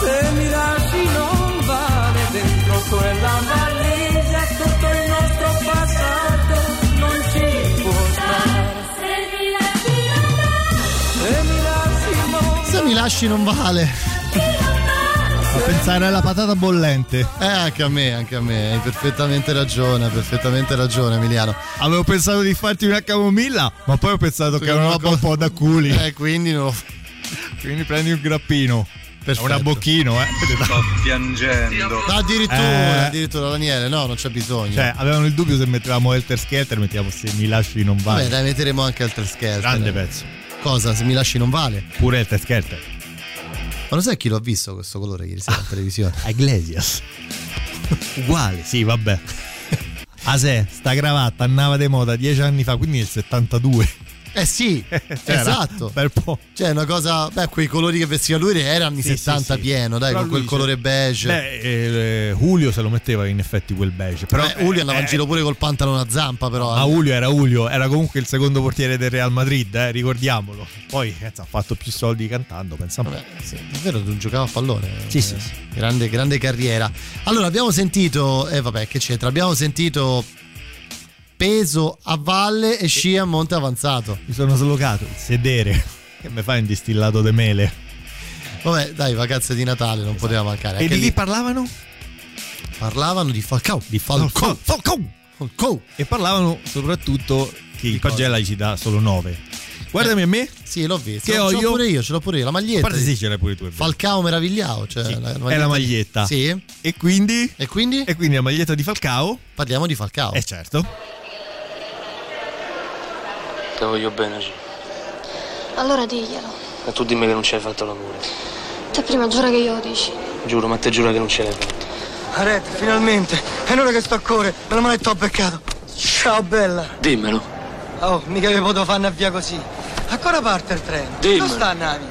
Se mi lasci non vale. Dentro quella valigia tutto il nostro passato non ci può stare. Se mi lasci non vale se mi lasci non Se mi lasci non vale. Pensare alla patata bollente. Eh, anche a me, anche a me. Hai perfettamente ragione, hai perfettamente ragione, Emiliano. Avevo pensato di farti una camomilla, ma poi ho pensato che era una roba un po' da culi. Eh, quindi no. Quindi prendi un grappino. Perfetto. Una bocchino, eh. Sto piangendo. No, addirittura, Eh. addirittura Daniele, no, non c'è bisogno. Cioè, avevano il dubbio se mettevamo Helter Skelter, mettiamo se mi lasci non vale. Vabbè, dai, metteremo anche Alter Skelter. Grande pezzo. Cosa? Se mi lasci non vale? Pure Helter Skelter. Ma lo sai chi l'ho visto questo colore ieri sera in televisione? *laughs* Iglesias. Uguale, sì, vabbè. *laughs* A se, sta cravatta andava di moda dieci anni fa, quindi nel 72. Eh sì, *laughs* C'era esatto. bel po'. Cioè, una cosa. Beh, quei colori che vestiva lui era anni Sì, 70 sì, pieno, dai, Però con quel colore c'è- beige. Beh, eh, Julio se lo metteva in effetti quel beige. Però Beh, Julio andava in eh, giro pure col pantalone a zampa, però. Ma Julio era Julio, era comunque il secondo portiere del Real Madrid, eh, ricordiamolo. Poi ha fatto più soldi cantando, pensavo. Vabbè, sì, davvero non giocava a pallone. Sì, Eh, sì, sì. Grande, grande carriera. Allora, abbiamo sentito, eh vabbè, che c'entra? Abbiamo sentito peso a valle e sci a monte avanzato. Mi sono slogato il sedere che mi fa un distillato de mele. Vabbè, dai, vacanze di Natale non poteva mancare. E di chi lì parlavano? parlavano di Falcao. Di Falcao. Falcao. Falcao. E parlavano soprattutto che il Pagella ci dà solo 9. Guardami a me. Sì, l'ho visto. Che ce ho l'ho io? pure io, ce l'ho pure io. La A maglietta. parte di sì, ce l'hai pure tu. Falcao meravigliao. Cioè Sì, la, è la maglietta. Sì. E quindi? E quindi? E quindi la maglietta di Falcao? Parliamo di Falcao. Eh certo. Te voglio bene, G. Allora diglielo. E tu dimmi che non ci hai fatto l'amore. Te prima giura che io lo dici. Giuro, ma te giura che non ce l'hai fatto. Arete, finalmente. È un'ora che sto a cuore. Meno male che t'ho beccato. Ciao, bella. Dimmelo. Oh, mica vi potevo fare via così. Ancora parte il treno. Dimmi. Dove sta Navi?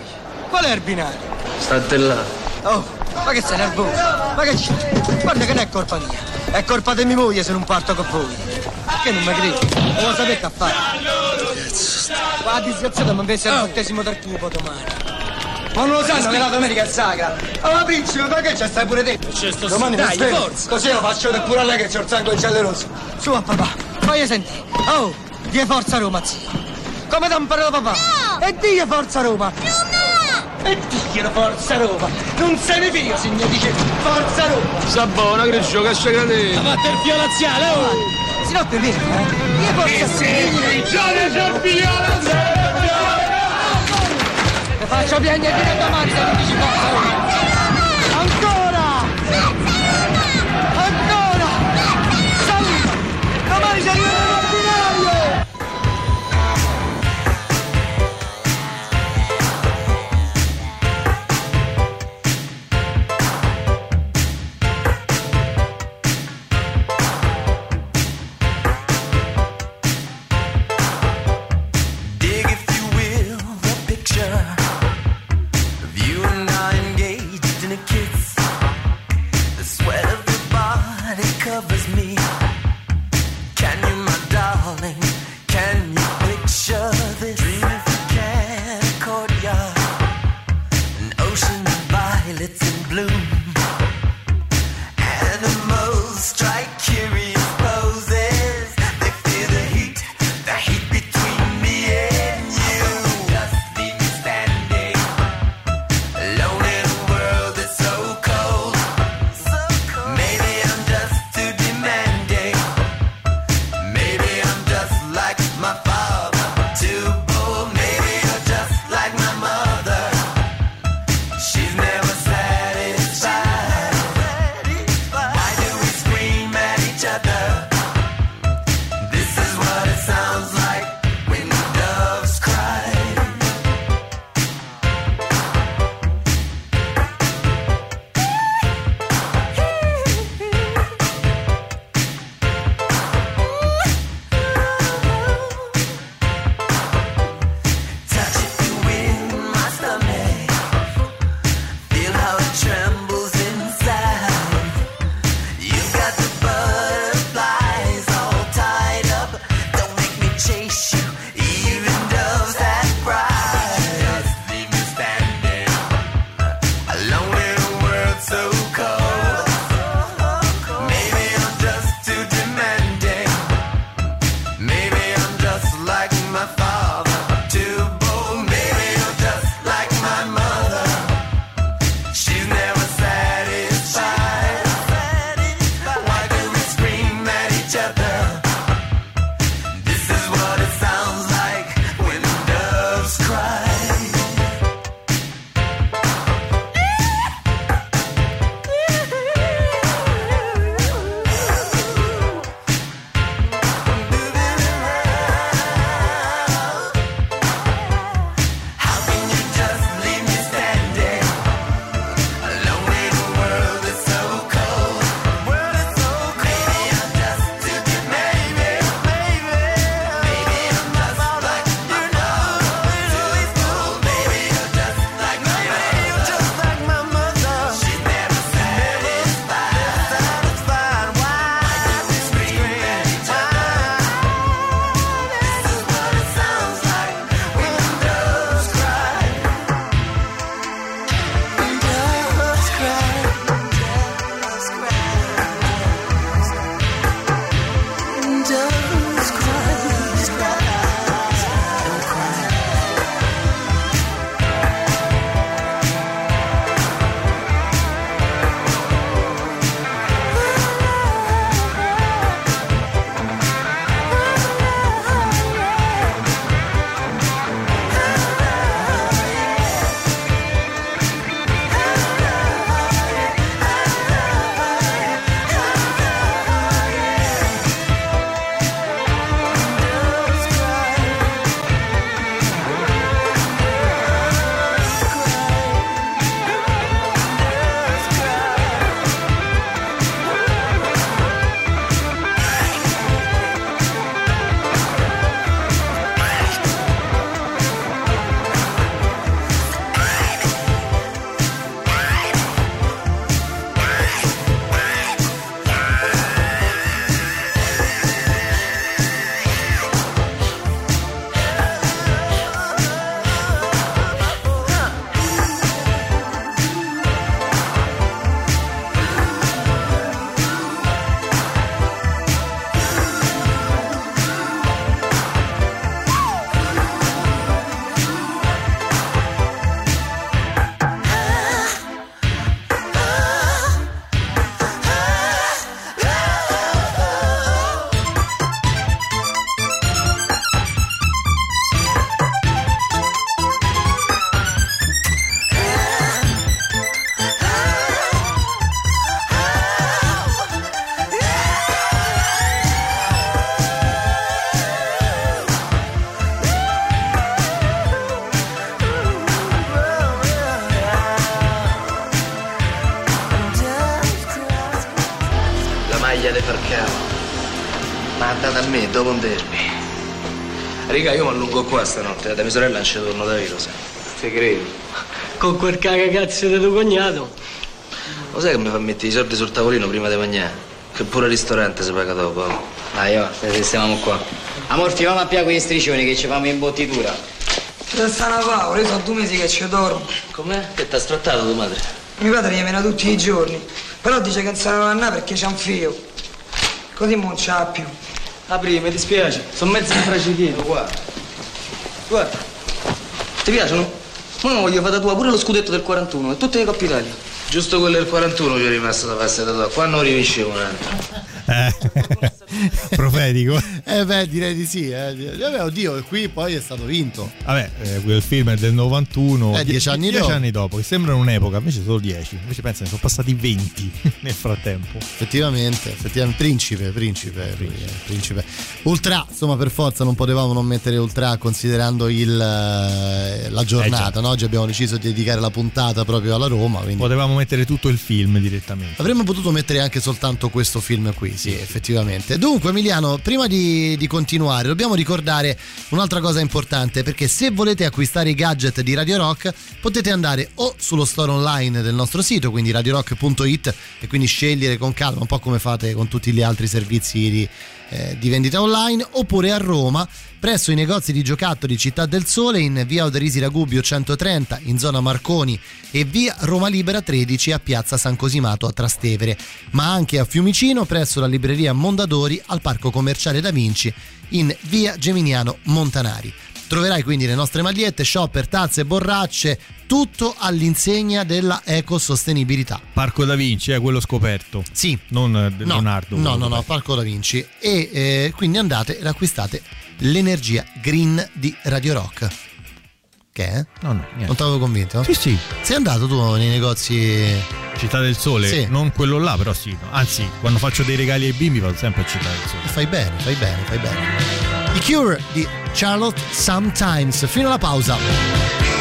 Qual è il binario? State là. Oh, ma che sei nervoso? Ma che c'è? Guarda che non è colpa mia. È colpa di mia moglie se non parto con voi. Che non mi credi? Non lo sapete che fare. Ma disgraziato mi invece al battesimo del cupo domani. Ma non lo sanno che la domenica è sacra. Oh, principe, ma che c'è stai pure te? Domani Dai, mi svegli. forza. Così lo faccio vedere pure a lei che c'ho il sangue generoso. Su a papà, fai sentire. Oh, die forza Roma, zio. Come ti ha imparato papà? E die forza Roma. E diglielo forza Roma. Non sei mio figlio, signor dice forza Roma. Sta buona, che gioca a segretare. Ma per violaziale, oh! Si no te viene, eh? Die forza Ti faccio piangere fino a se non dici forza Roma. Dopo un derby. Raga, io mi allungo qua stanotte, da mia sorella non ci torno da vero, sai. Ti credo. Con quel cagacazzo di tuo cognato. Lo sai che mi fa mettere i soldi sul tavolino prima di mangiare? Che pure al ristorante si paga dopo. Dai, oh, stiamo qua. Amorti, vamo a piare quei striscioni che ci fanno in bottitura. Da sta una favola, io sono due mesi che ci dormo. Com'è? Che t'ha sfrattato tua madre? Mio padre viene tutti i giorni. Però dice che non sarà andare perché c'è un figlio. Così non c'ha più. Apri, mi dispiace. Sono mezzo infracichino, guarda. Guarda. Ti piacciono? Ma non voglio fare da tua pure lo scudetto del 41 e tutte le coppe Italia. Giusto quello del 41 ci è rimasto da fare da tua. Qua non rivisce un altro. *laughs* *laughs* Profetico. Eh beh, direi di sì. Eh. Vabbè, oddio, e qui poi è stato vinto. Vabbè, eh, quel film è del 91. Eh, dieci anni dieci dopo. anni dopo, che sembra un'epoca, invece solo 10. Invece pensa, ne sono passati 20 *laughs* nel frattempo. Effettivamente, effettivamente, principe, principe, eh, principe. Ultra, insomma, per forza non potevamo non mettere Ultra considerando il, eh, la giornata, no? Oggi abbiamo deciso di dedicare la puntata proprio alla Roma. Quindi... Potevamo mettere tutto il film direttamente. Avremmo potuto mettere anche soltanto questo film qui, sì, effettivamente. Dunque, Emiliano, prima di, di continuare, dobbiamo ricordare un'altra cosa importante, perché se volete acquistare i gadget di Radio Rock, potete andare o sullo store online del nostro sito, quindi radiorock.it, e quindi scegliere con calma, un po' come fate con tutti gli altri servizi di, eh, di vendita online, oppure a Roma, presso i negozi di giocattoli Città del Sole, in via Oderisi Ragubbio 130, in zona Marconi, e via Roma Libera 13 a piazza San Cosimato a Trastevere, ma anche a Fiumicino presso la libreria Mondadori al Parco Commerciale Da Vinci in via Geminiano Montanari. Troverai quindi le nostre magliette, shopper, tazze, borracce, tutto all'insegna della ecosostenibilità. Parco da Vinci è quello scoperto. Sì. Non eh, No, Leonardo. no, no, no. Parco Da Vinci. E eh, quindi andate ed acquistate l'energia green di Radio Rock. Che è? No, no, niente. Non t'avevo convinto? Sì, sì. Sei andato tu nei negozi Città del Sole? Sì. Non quello là, però sì. Anzi, quando faccio dei regali ai bimbi vado sempre a Città del Sole. Fai bene, fai bene, fai bene. I Cure di Charlotte Sometimes. Fino alla pausa.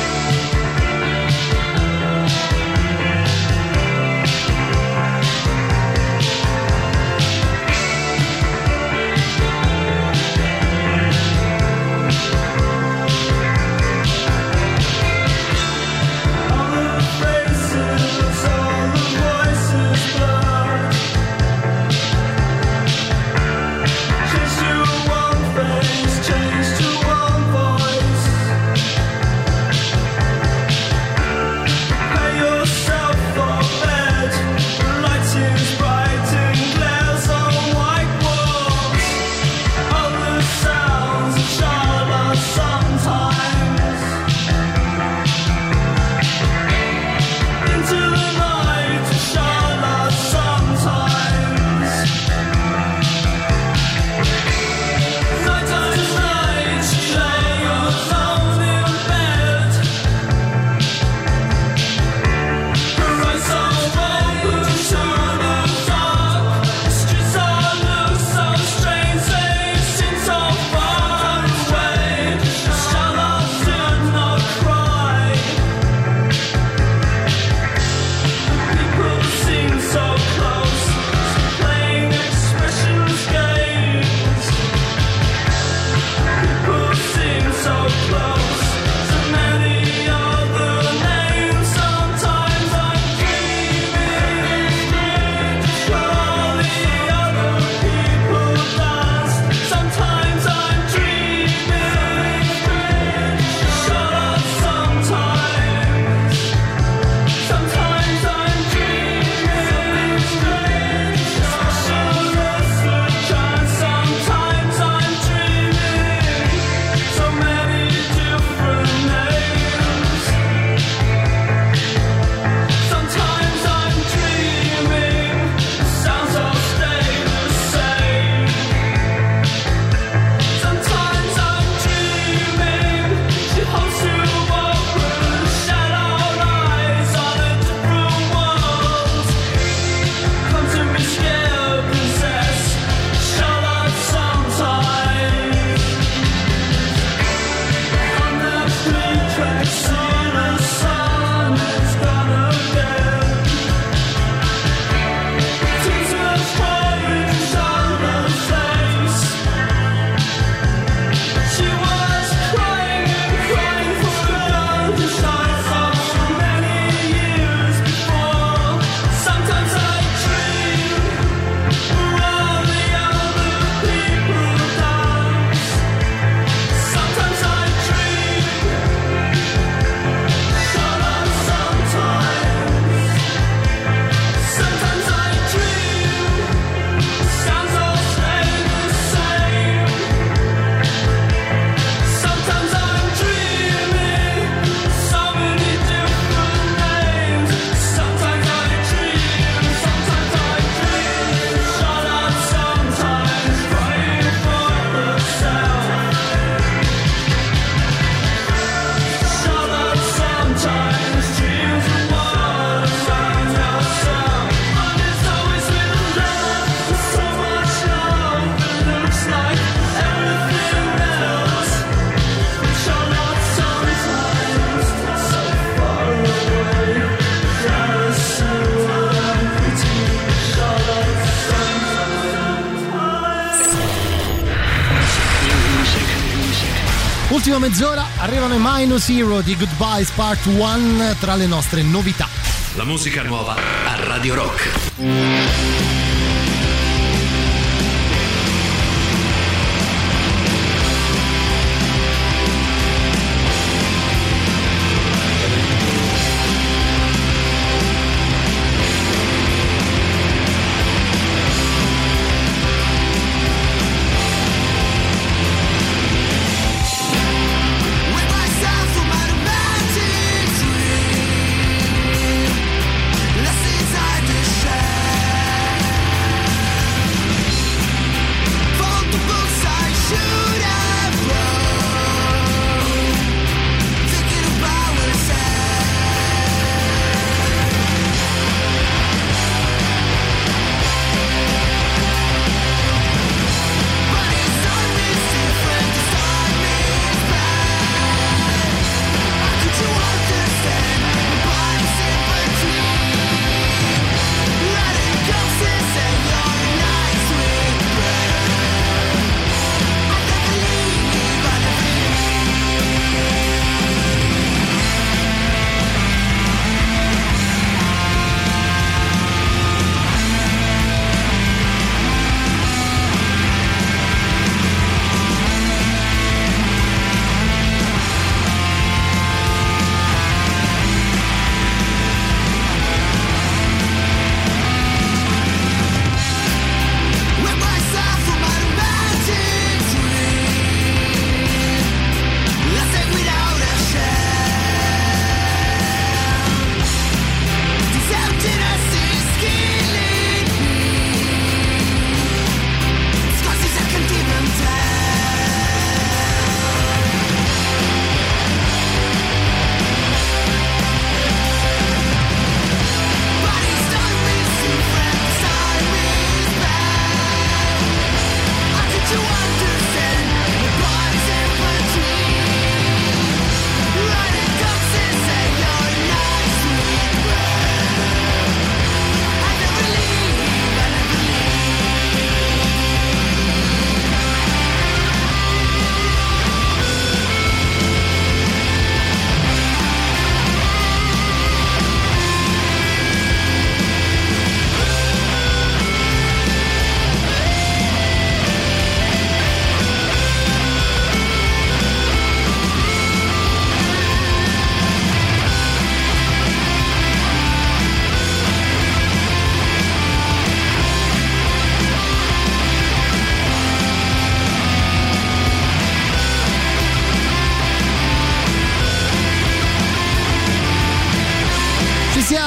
Ultima mezz'ora, arrivano i Minus Hero di Goodbye Part 1 tra le nostre novità. La musica nuova a Radio Rock.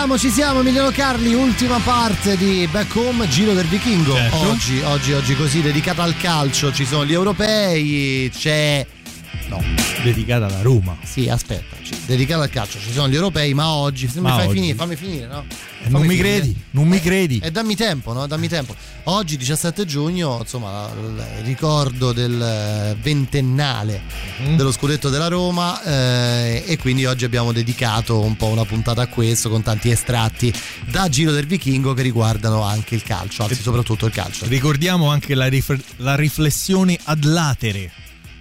Siamo, ci siamo, Emiliano Carli, ultima parte di Back Home, Giro del Vichingo. Certo. Oggi, oggi, oggi così, dedicata al calcio, ci sono gli europei, c'è... No. Dedicata alla Roma. Sì, aspetta, dedicata al calcio, ci sono gli europei, ma oggi... Se mi Ma fai oggi. finire, fammi finire, no? Eh, non Fammi mi finire. credi, non mi credi. E dammi tempo, no? Dammi tempo. Oggi, 17 giugno, insomma, il ricordo del eh, ventennale Mhm. dello scudetto della Roma eh, e quindi oggi abbiamo dedicato un po' una puntata a questo con tanti estratti da Giro del Vichingo che riguardano anche il calcio, anzi soprattutto il calcio. Ricordiamo anche la, rif- la riflessione ad latere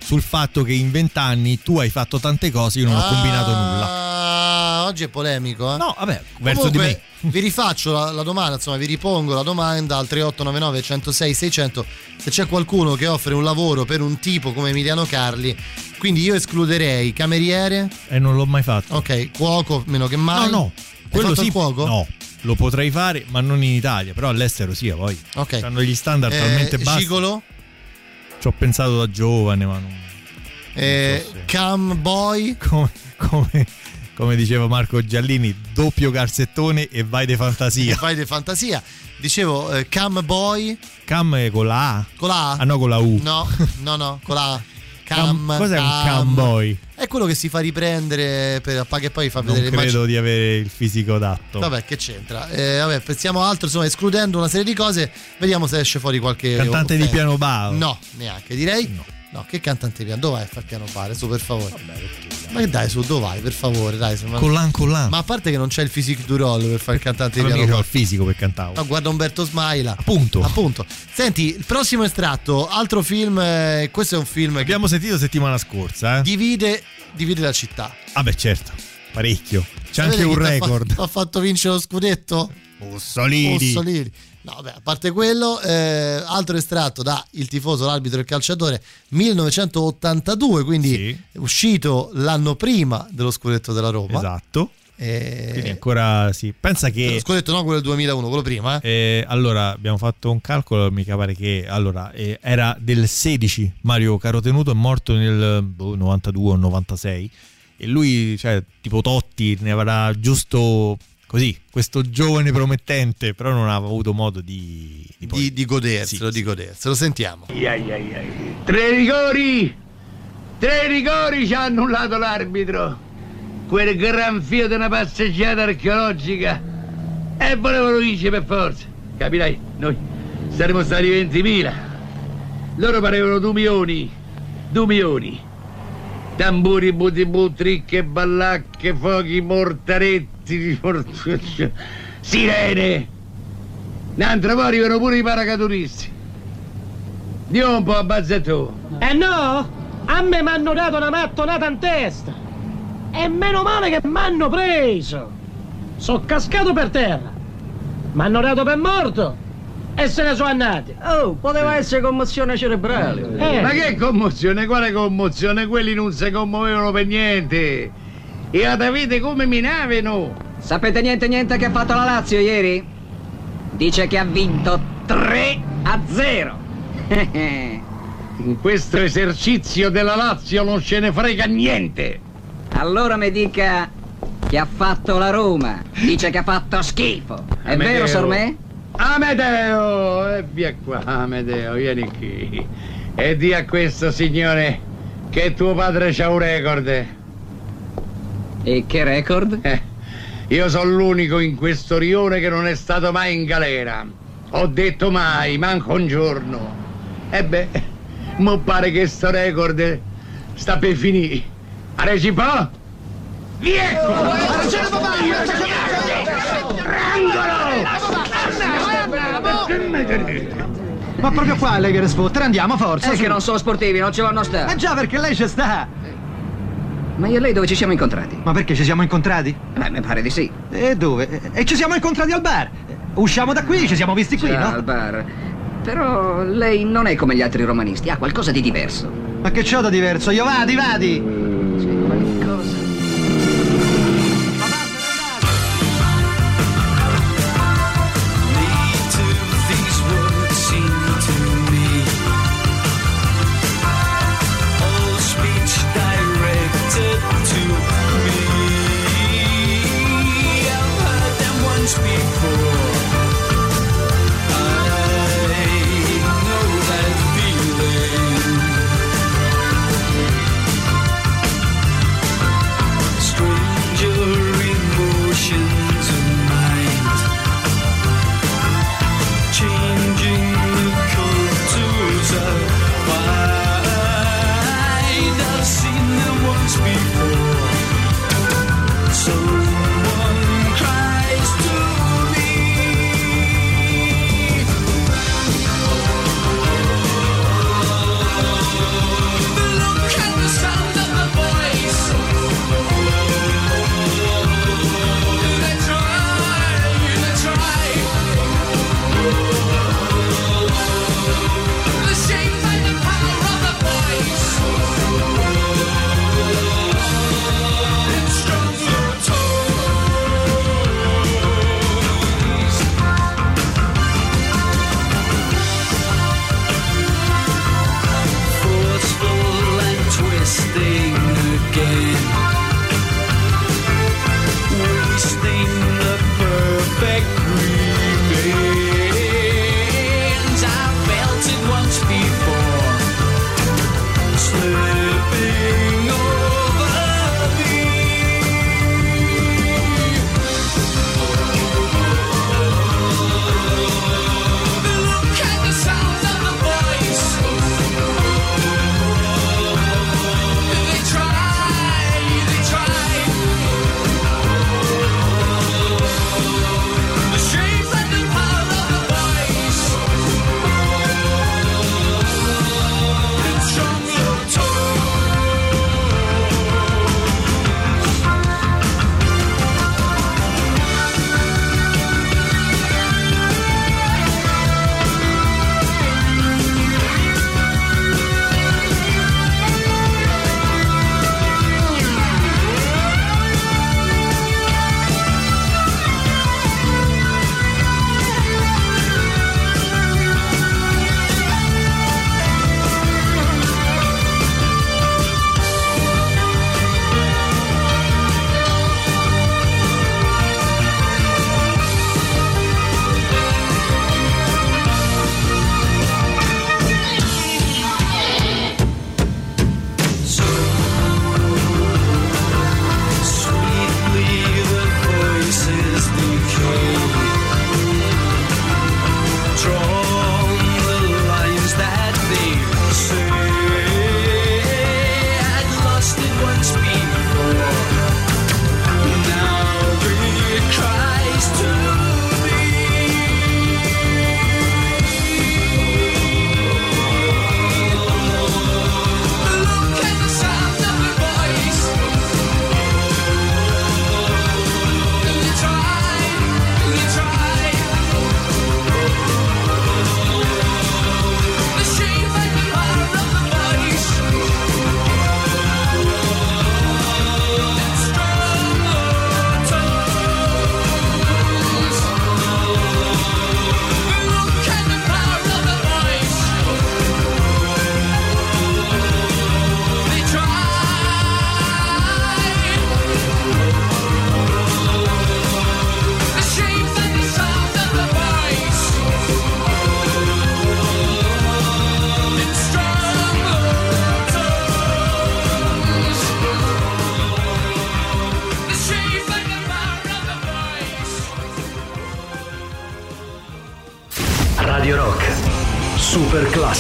sul fatto che in vent'anni tu hai fatto tante cose, io non ho combinato nulla. Ah, oggi è polemico, eh? No, vabbè, verso di Comunque, me. Vi rifaccio la, la domanda, insomma, vi ripongo la domanda al 3899 106 600 se c'è qualcuno che offre un lavoro per un tipo come Emiliano Carli. Quindi io escluderei cameriere, E non l'ho mai fatto. ok, cuoco, meno che mai. No, no, Hai quello sì. cuoco? No, lo potrei fare, ma non in Italia, però all'estero sì, poi. Ok. Hanno gli standard Eh, talmente bassi. Gigolo? Ci ho pensato da giovane, ma non. Eh, Cam boy? *laughs* Come, come, come diceva Marco Giallini, doppio calzettone e vai di fantasia. Vai di fantasia. Dicevo, eh, cam boy? Cam con la A? Con la A? Ah no, con la U. No, no, no, con la A. Cam, Cam- cos'è un cam boy? È quello che si fa riprendere per, che poi fa Non vedere le credo di avere il fisico adatto. Vabbè, che c'entra? Eh, vabbè, pensiamo altro, insomma, escludendo una serie di cose, vediamo se esce fuori qualche. Cantante di offerta. piano bar. No, neanche, direi. No. Che cantante di piano? Dove vai a fare piano bar? Su, per favore. Ma che dai, su, dove vai, per favore, dai. se- ma- Collan collan. Ma a parte che non c'è il physique du roll per fare il cantante piano c'ho il fisico per cantare. No, guarda Umberto Smaila. Appunto. Appunto. Senti, il prossimo estratto, altro film, eh, questo è un film Abbiamo sentito settimana scorsa, eh? divide, divide la città. Ah beh, certo. Parecchio. C'è anche un chi t'ha fa- record. Ha fatto vincere lo scudetto? Mussolini. Mussolini. No, beh, a parte quello, eh, altro estratto da Il tifoso, l'arbitro e il calciatore 1982, quindi è uscito l'anno prima dello scudetto della Roma. Esatto. Eh, Quindi ancora sì. Pensa che. Lo scudetto no, quello del 2001, quello prima. eh. Eh, allora abbiamo fatto un calcolo, mica pare che allora eh, era del 16 Mario Carotenuto è morto nel boh, 92 o 96 e lui cioè tipo Totti ne avrà giusto così questo giovane promettente però non aveva avuto modo di di, poi- Di, di goderselo, di goderselo. Sentiamo. Ai, ai, ai. Tre rigori! Tre rigori ci ha annullato l'arbitro! Quel gran fio di una passeggiata archeologica! E volevano vincere per forza! Capirai? Noi saremmo stati 20.000! Loro parevano due milioni! Due milioni! Tamburi, butibù, tricche, ballacche, fuochi, mortaretti, mort- sirene! N'altro poi arrivano pure i paracadutisti! Dio un po' a bazzetto! Eh no! A me mi hanno dato una mattonata in testa! E meno male che mi hanno preso! Sono cascato per terra! Mi hanno dato per morto! E se ne sono andati! Oh, poteva essere commozione cerebrale. Eh. Ma che commozione? Quale commozione? Quelli non si commuovevano per niente! E ad avete come minavano! Sapete niente niente che ha fatto la Lazio ieri? Dice che ha vinto 3 a 0. *laughs* In questo esercizio della Lazio non ce ne frega niente! allora mi dica che ha fatto la Roma. Dice che ha fatto schifo. È vero, sor me? Amedeo! E via qua, Amedeo, vieni qui. E di a questo signore che tuo padre c'ha un record. E che record? Eh, *laughs* io sono l'unico in questo rione che non è stato mai in galera. Ho detto mai, manco un giorno. E beh, mo pare che sto record sta per finire. A recipò? Via! Ma proprio qua lei che ne sfottere, andiamo forza. È su. che non sono sportivi, non ci vanno a Eh stare. già, perché lei ci sta. Ma io e lei dove ci siamo incontrati? Ma perché ci siamo incontrati? Beh, mi pare di sì. E dove? E ci siamo incontrati al bar. Usciamo da qui, ci siamo visti qui, Già, no? al bar. Però lei non è come gli altri romanisti, ha qualcosa di diverso. Ma che c'ho da diverso? Io vadi, vadi!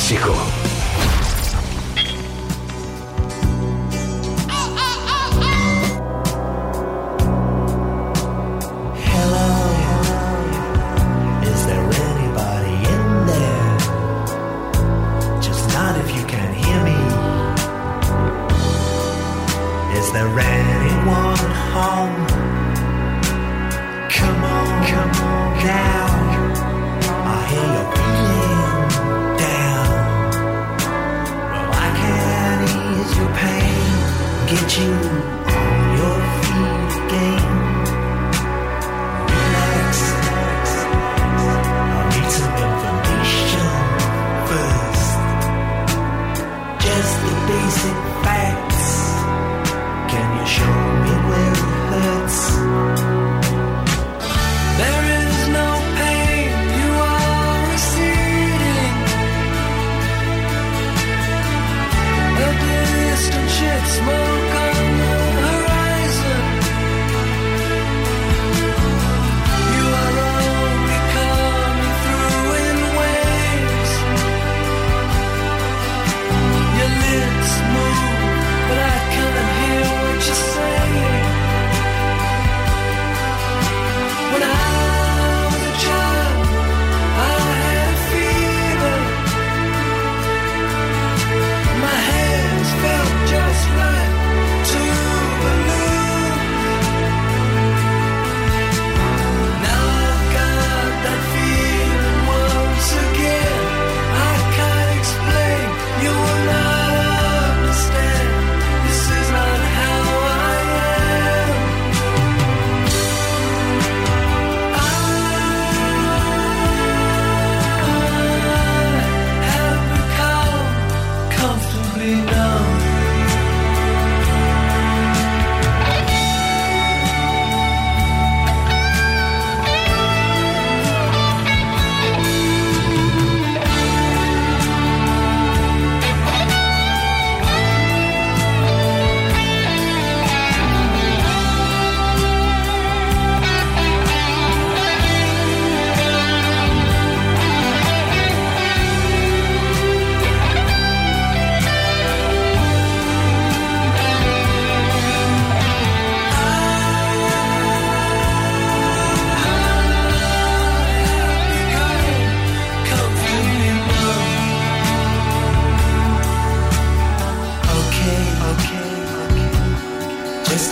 México.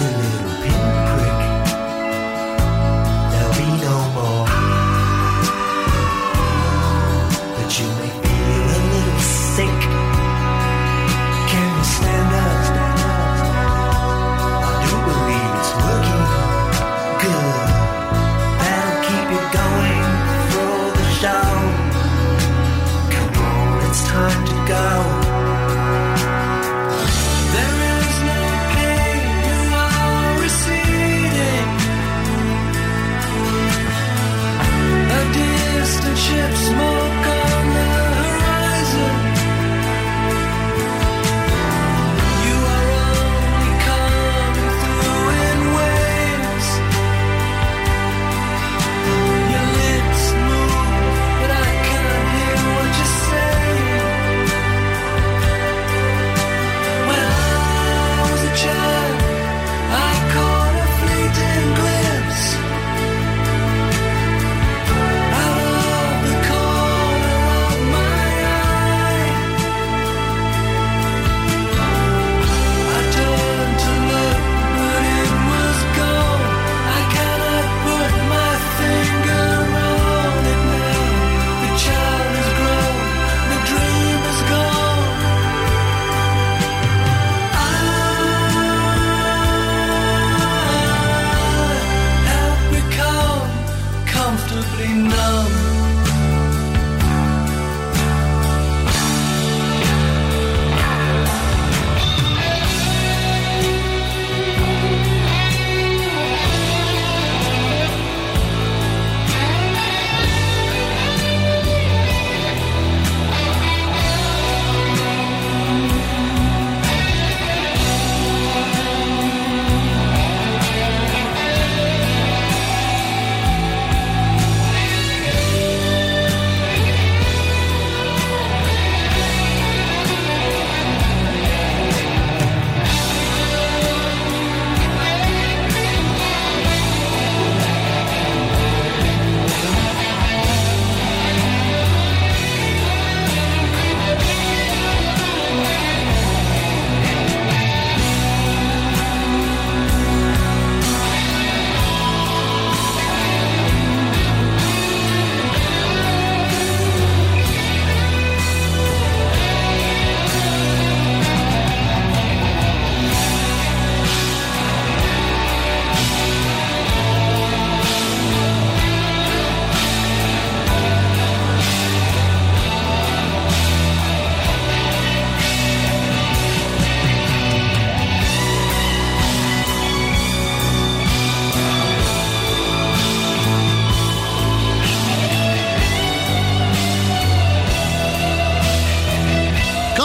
to live.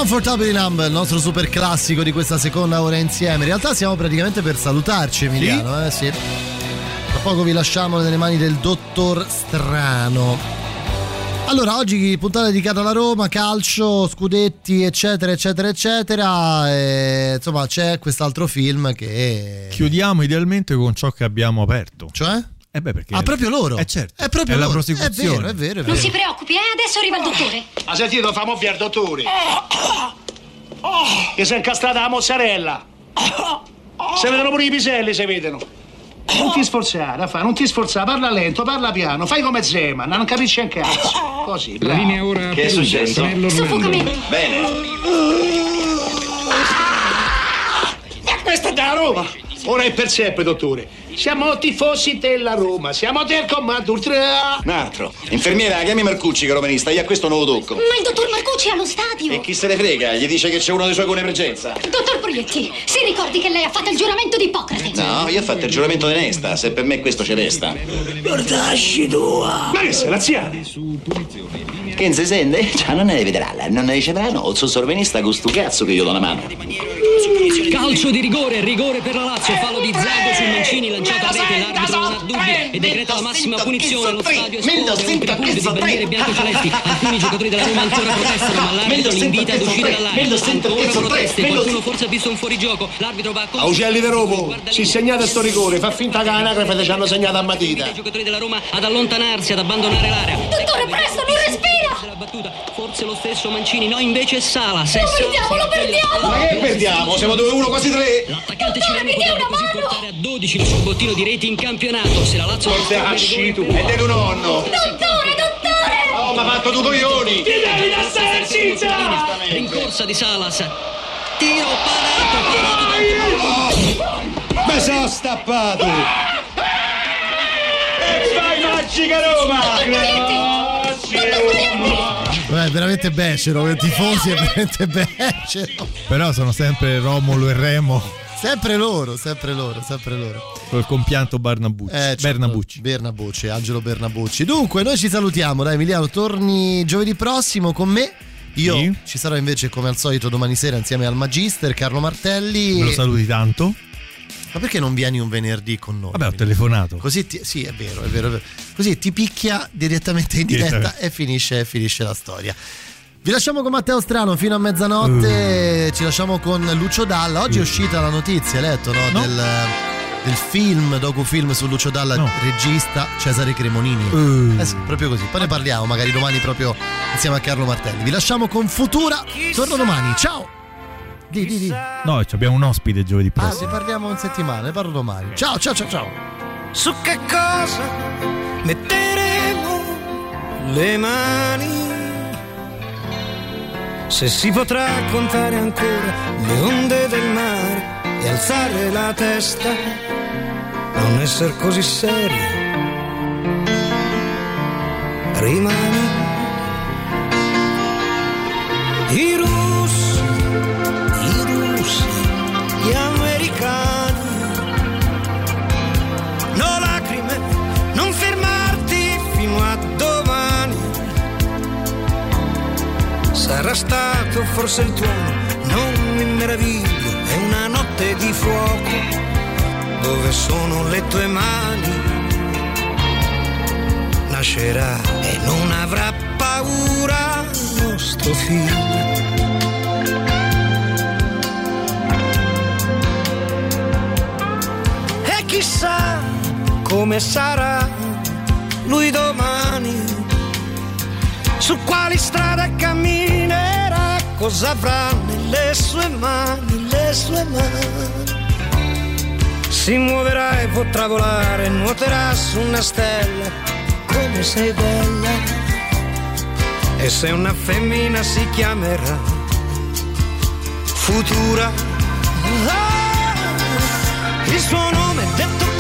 Comfortably Numb, il nostro super classico di questa seconda ora insieme. In realtà siamo praticamente per salutarci, Emiliano, eh sì. Tra poco vi lasciamo nelle mani del dottor Strano. Allora, oggi puntata dedicata alla Roma, calcio, scudetti, eccetera, eccetera, eccetera. E, insomma, c'è quest'altro film che. Chiudiamo idealmente con ciò che abbiamo aperto. Cioè? Eh beh, perché. Ah, proprio loro? Eh certo. È proprio la loro. prosecuzione. È vero, è vero, è Non vero. si preoccupi, eh? Adesso arriva il dottore. Ha sentito, famo via il dottore. Che si è incastrata la mozzarella. Si vedono pure i piselli, si vedono. Non ti sforzare, Raffa, non ti sforzare, parla lento, parla piano, fai come Zeman, non capisci un cazzo. Così, La bravo. linea ora Che è successo? Orlando. Bene. Ma questa è da Roma! Ora è per sempre, dottore. Siamo tifosi della Roma, siamo del comando ultra. Un altro. Infermiera, chiami Marcucci che è romanista, io a questo non lo tocco. Ma il dottor Marcucci è allo stadio. E chi se ne frega? Gli dice che c'è uno dei suoi con emergenza. Dottor Proietti, si ricordi che lei ha fatto il giuramento di Ippocrate? No, io ho fatto il giuramento di onesta, se per me questo ci resta. Guardasci tua! Ma che sei, laziale? Che non si sente? Cioè, non ne vedrà, non ne riceverà, no. Sono sorvenista con sto cazzo che io do la mano. Calcio di rigore, rigore per la Lazio, fallo di Zago su Mancini lanciato a rete, l'arbitro non ha dubbi e decreta la massima punizione, lo stadio esplode, un tripudio di bandiere bianco-celesti, *laughs* alcuni giocatori della Roma ancora protestano, ma l'arbitro li invita ad uscire dall'area, ancora proteste, qualcuno forse ha visto un fuorigioco, l'arbitro va a A Ugelli di Romo, si segnate sto rigore, fa finta che l'anagrafe ci hanno segnato a matita. i giocatori della Roma ad allontanarsi, ad abbandonare l'area. Presto, non respira! La battuta, forse lo stesso Mancini, no invece è Sala. Se Lo perdiamo, lo perdiamo! Ma che perdiamo? Siamo 2-1, quasi 3. L'attaccante cileno potrebbe così portare a 12 il suo bottino di reti in campionato. Se la Lazio non Portacci tu. E del nonno. Dottore, dottore! Oh, ma ha fatto tu coglioni. Ti devi da stare zitta! Rincorsa di Salas. Tiro parato. Ma sono stappato! E vai magica Roma! Grazie Roma! Beh, è veramente becero, i tifosi è veramente becero. Però sono sempre Romolo e Remo Sempre loro, sempre loro, sempre loro. col compianto Barnabucci. Eh, certo. Bernabucci. Bernabucci, Angelo Bernabucci. Dunque, noi ci salutiamo, dai Emiliano, torni giovedì prossimo con me. Io Sì. ci sarò invece come al solito domani sera insieme al Magister Carlo Martelli. Me lo saluti tanto? Ma perché non vieni un venerdì con noi? Vabbè, ho telefonato. Così ti- sì, è vero, è vero, è vero. Così ti picchia direttamente in diretta e finisce, finisce la storia. Vi lasciamo con Matteo Strano fino a mezzanotte, ci lasciamo con Lucio Dalla. Oggi è uscita la notizia, hai letto, no? Del, del film, docufilm su Lucio Dalla, regista Cesare Cremonini. Eh sì, proprio così. Poi ne parliamo magari domani proprio insieme a Carlo Martelli. Vi lasciamo con Futura. Torno domani. Ciao! Di, di, di. No, ci abbiamo un ospite giovedì Ah, prossimo. ne parliamo in settimana, ne parlo domani. Ciao, ciao, ciao, ciao. Su che cosa metteremo le mani? Se si potrà contare ancora le onde del mare e alzare la testa, non essere così seri. Rimani. I no lacrime, non fermarti fino a domani. Sarà stato forse il tuono, non mi meraviglio, è una notte di fuoco, dove sono le tue mani. Nascerà e non avrà paura nostro figlio. Chissà come sarà lui domani, su quali strade camminerà, cosa avrà nelle sue mani, le sue mani. Si muoverà e potrà volare, nuoterà su una stella, come sei bella. E se una femmina si chiamerà Futura. Ah, il suo nome detto notte mette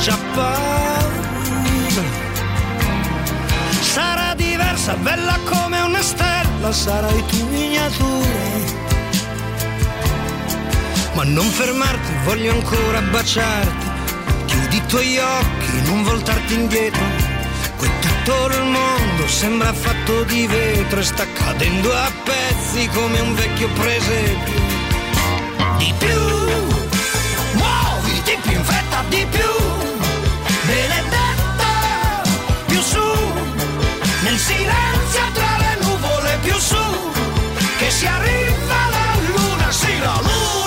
già paura. Sarà diversa, bella come una stella, sarai tu miniatura. Ma non fermarti, voglio ancora baciarti. Chiudi i tuoi occhi, non voltarti indietro. Qui tutto il mondo sembra fatto di vetro e sta cadendo a pezzi come un vecchio presepio. Di più più in fretta di più. Benedetta più su nel silenzio tra le nuvole più su che si arriva la luna sì la luna.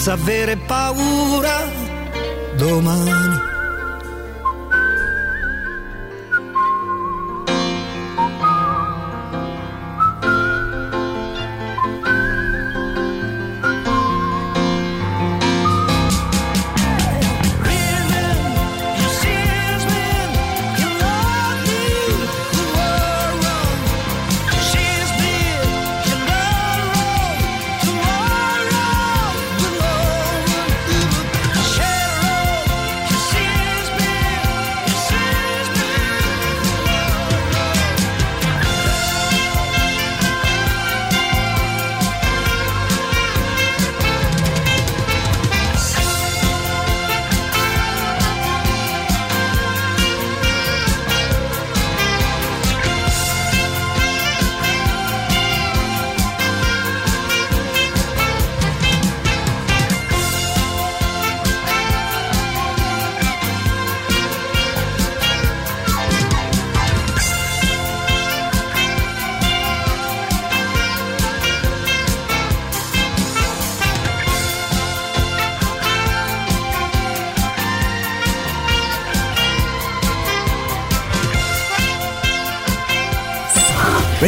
senza avere paura.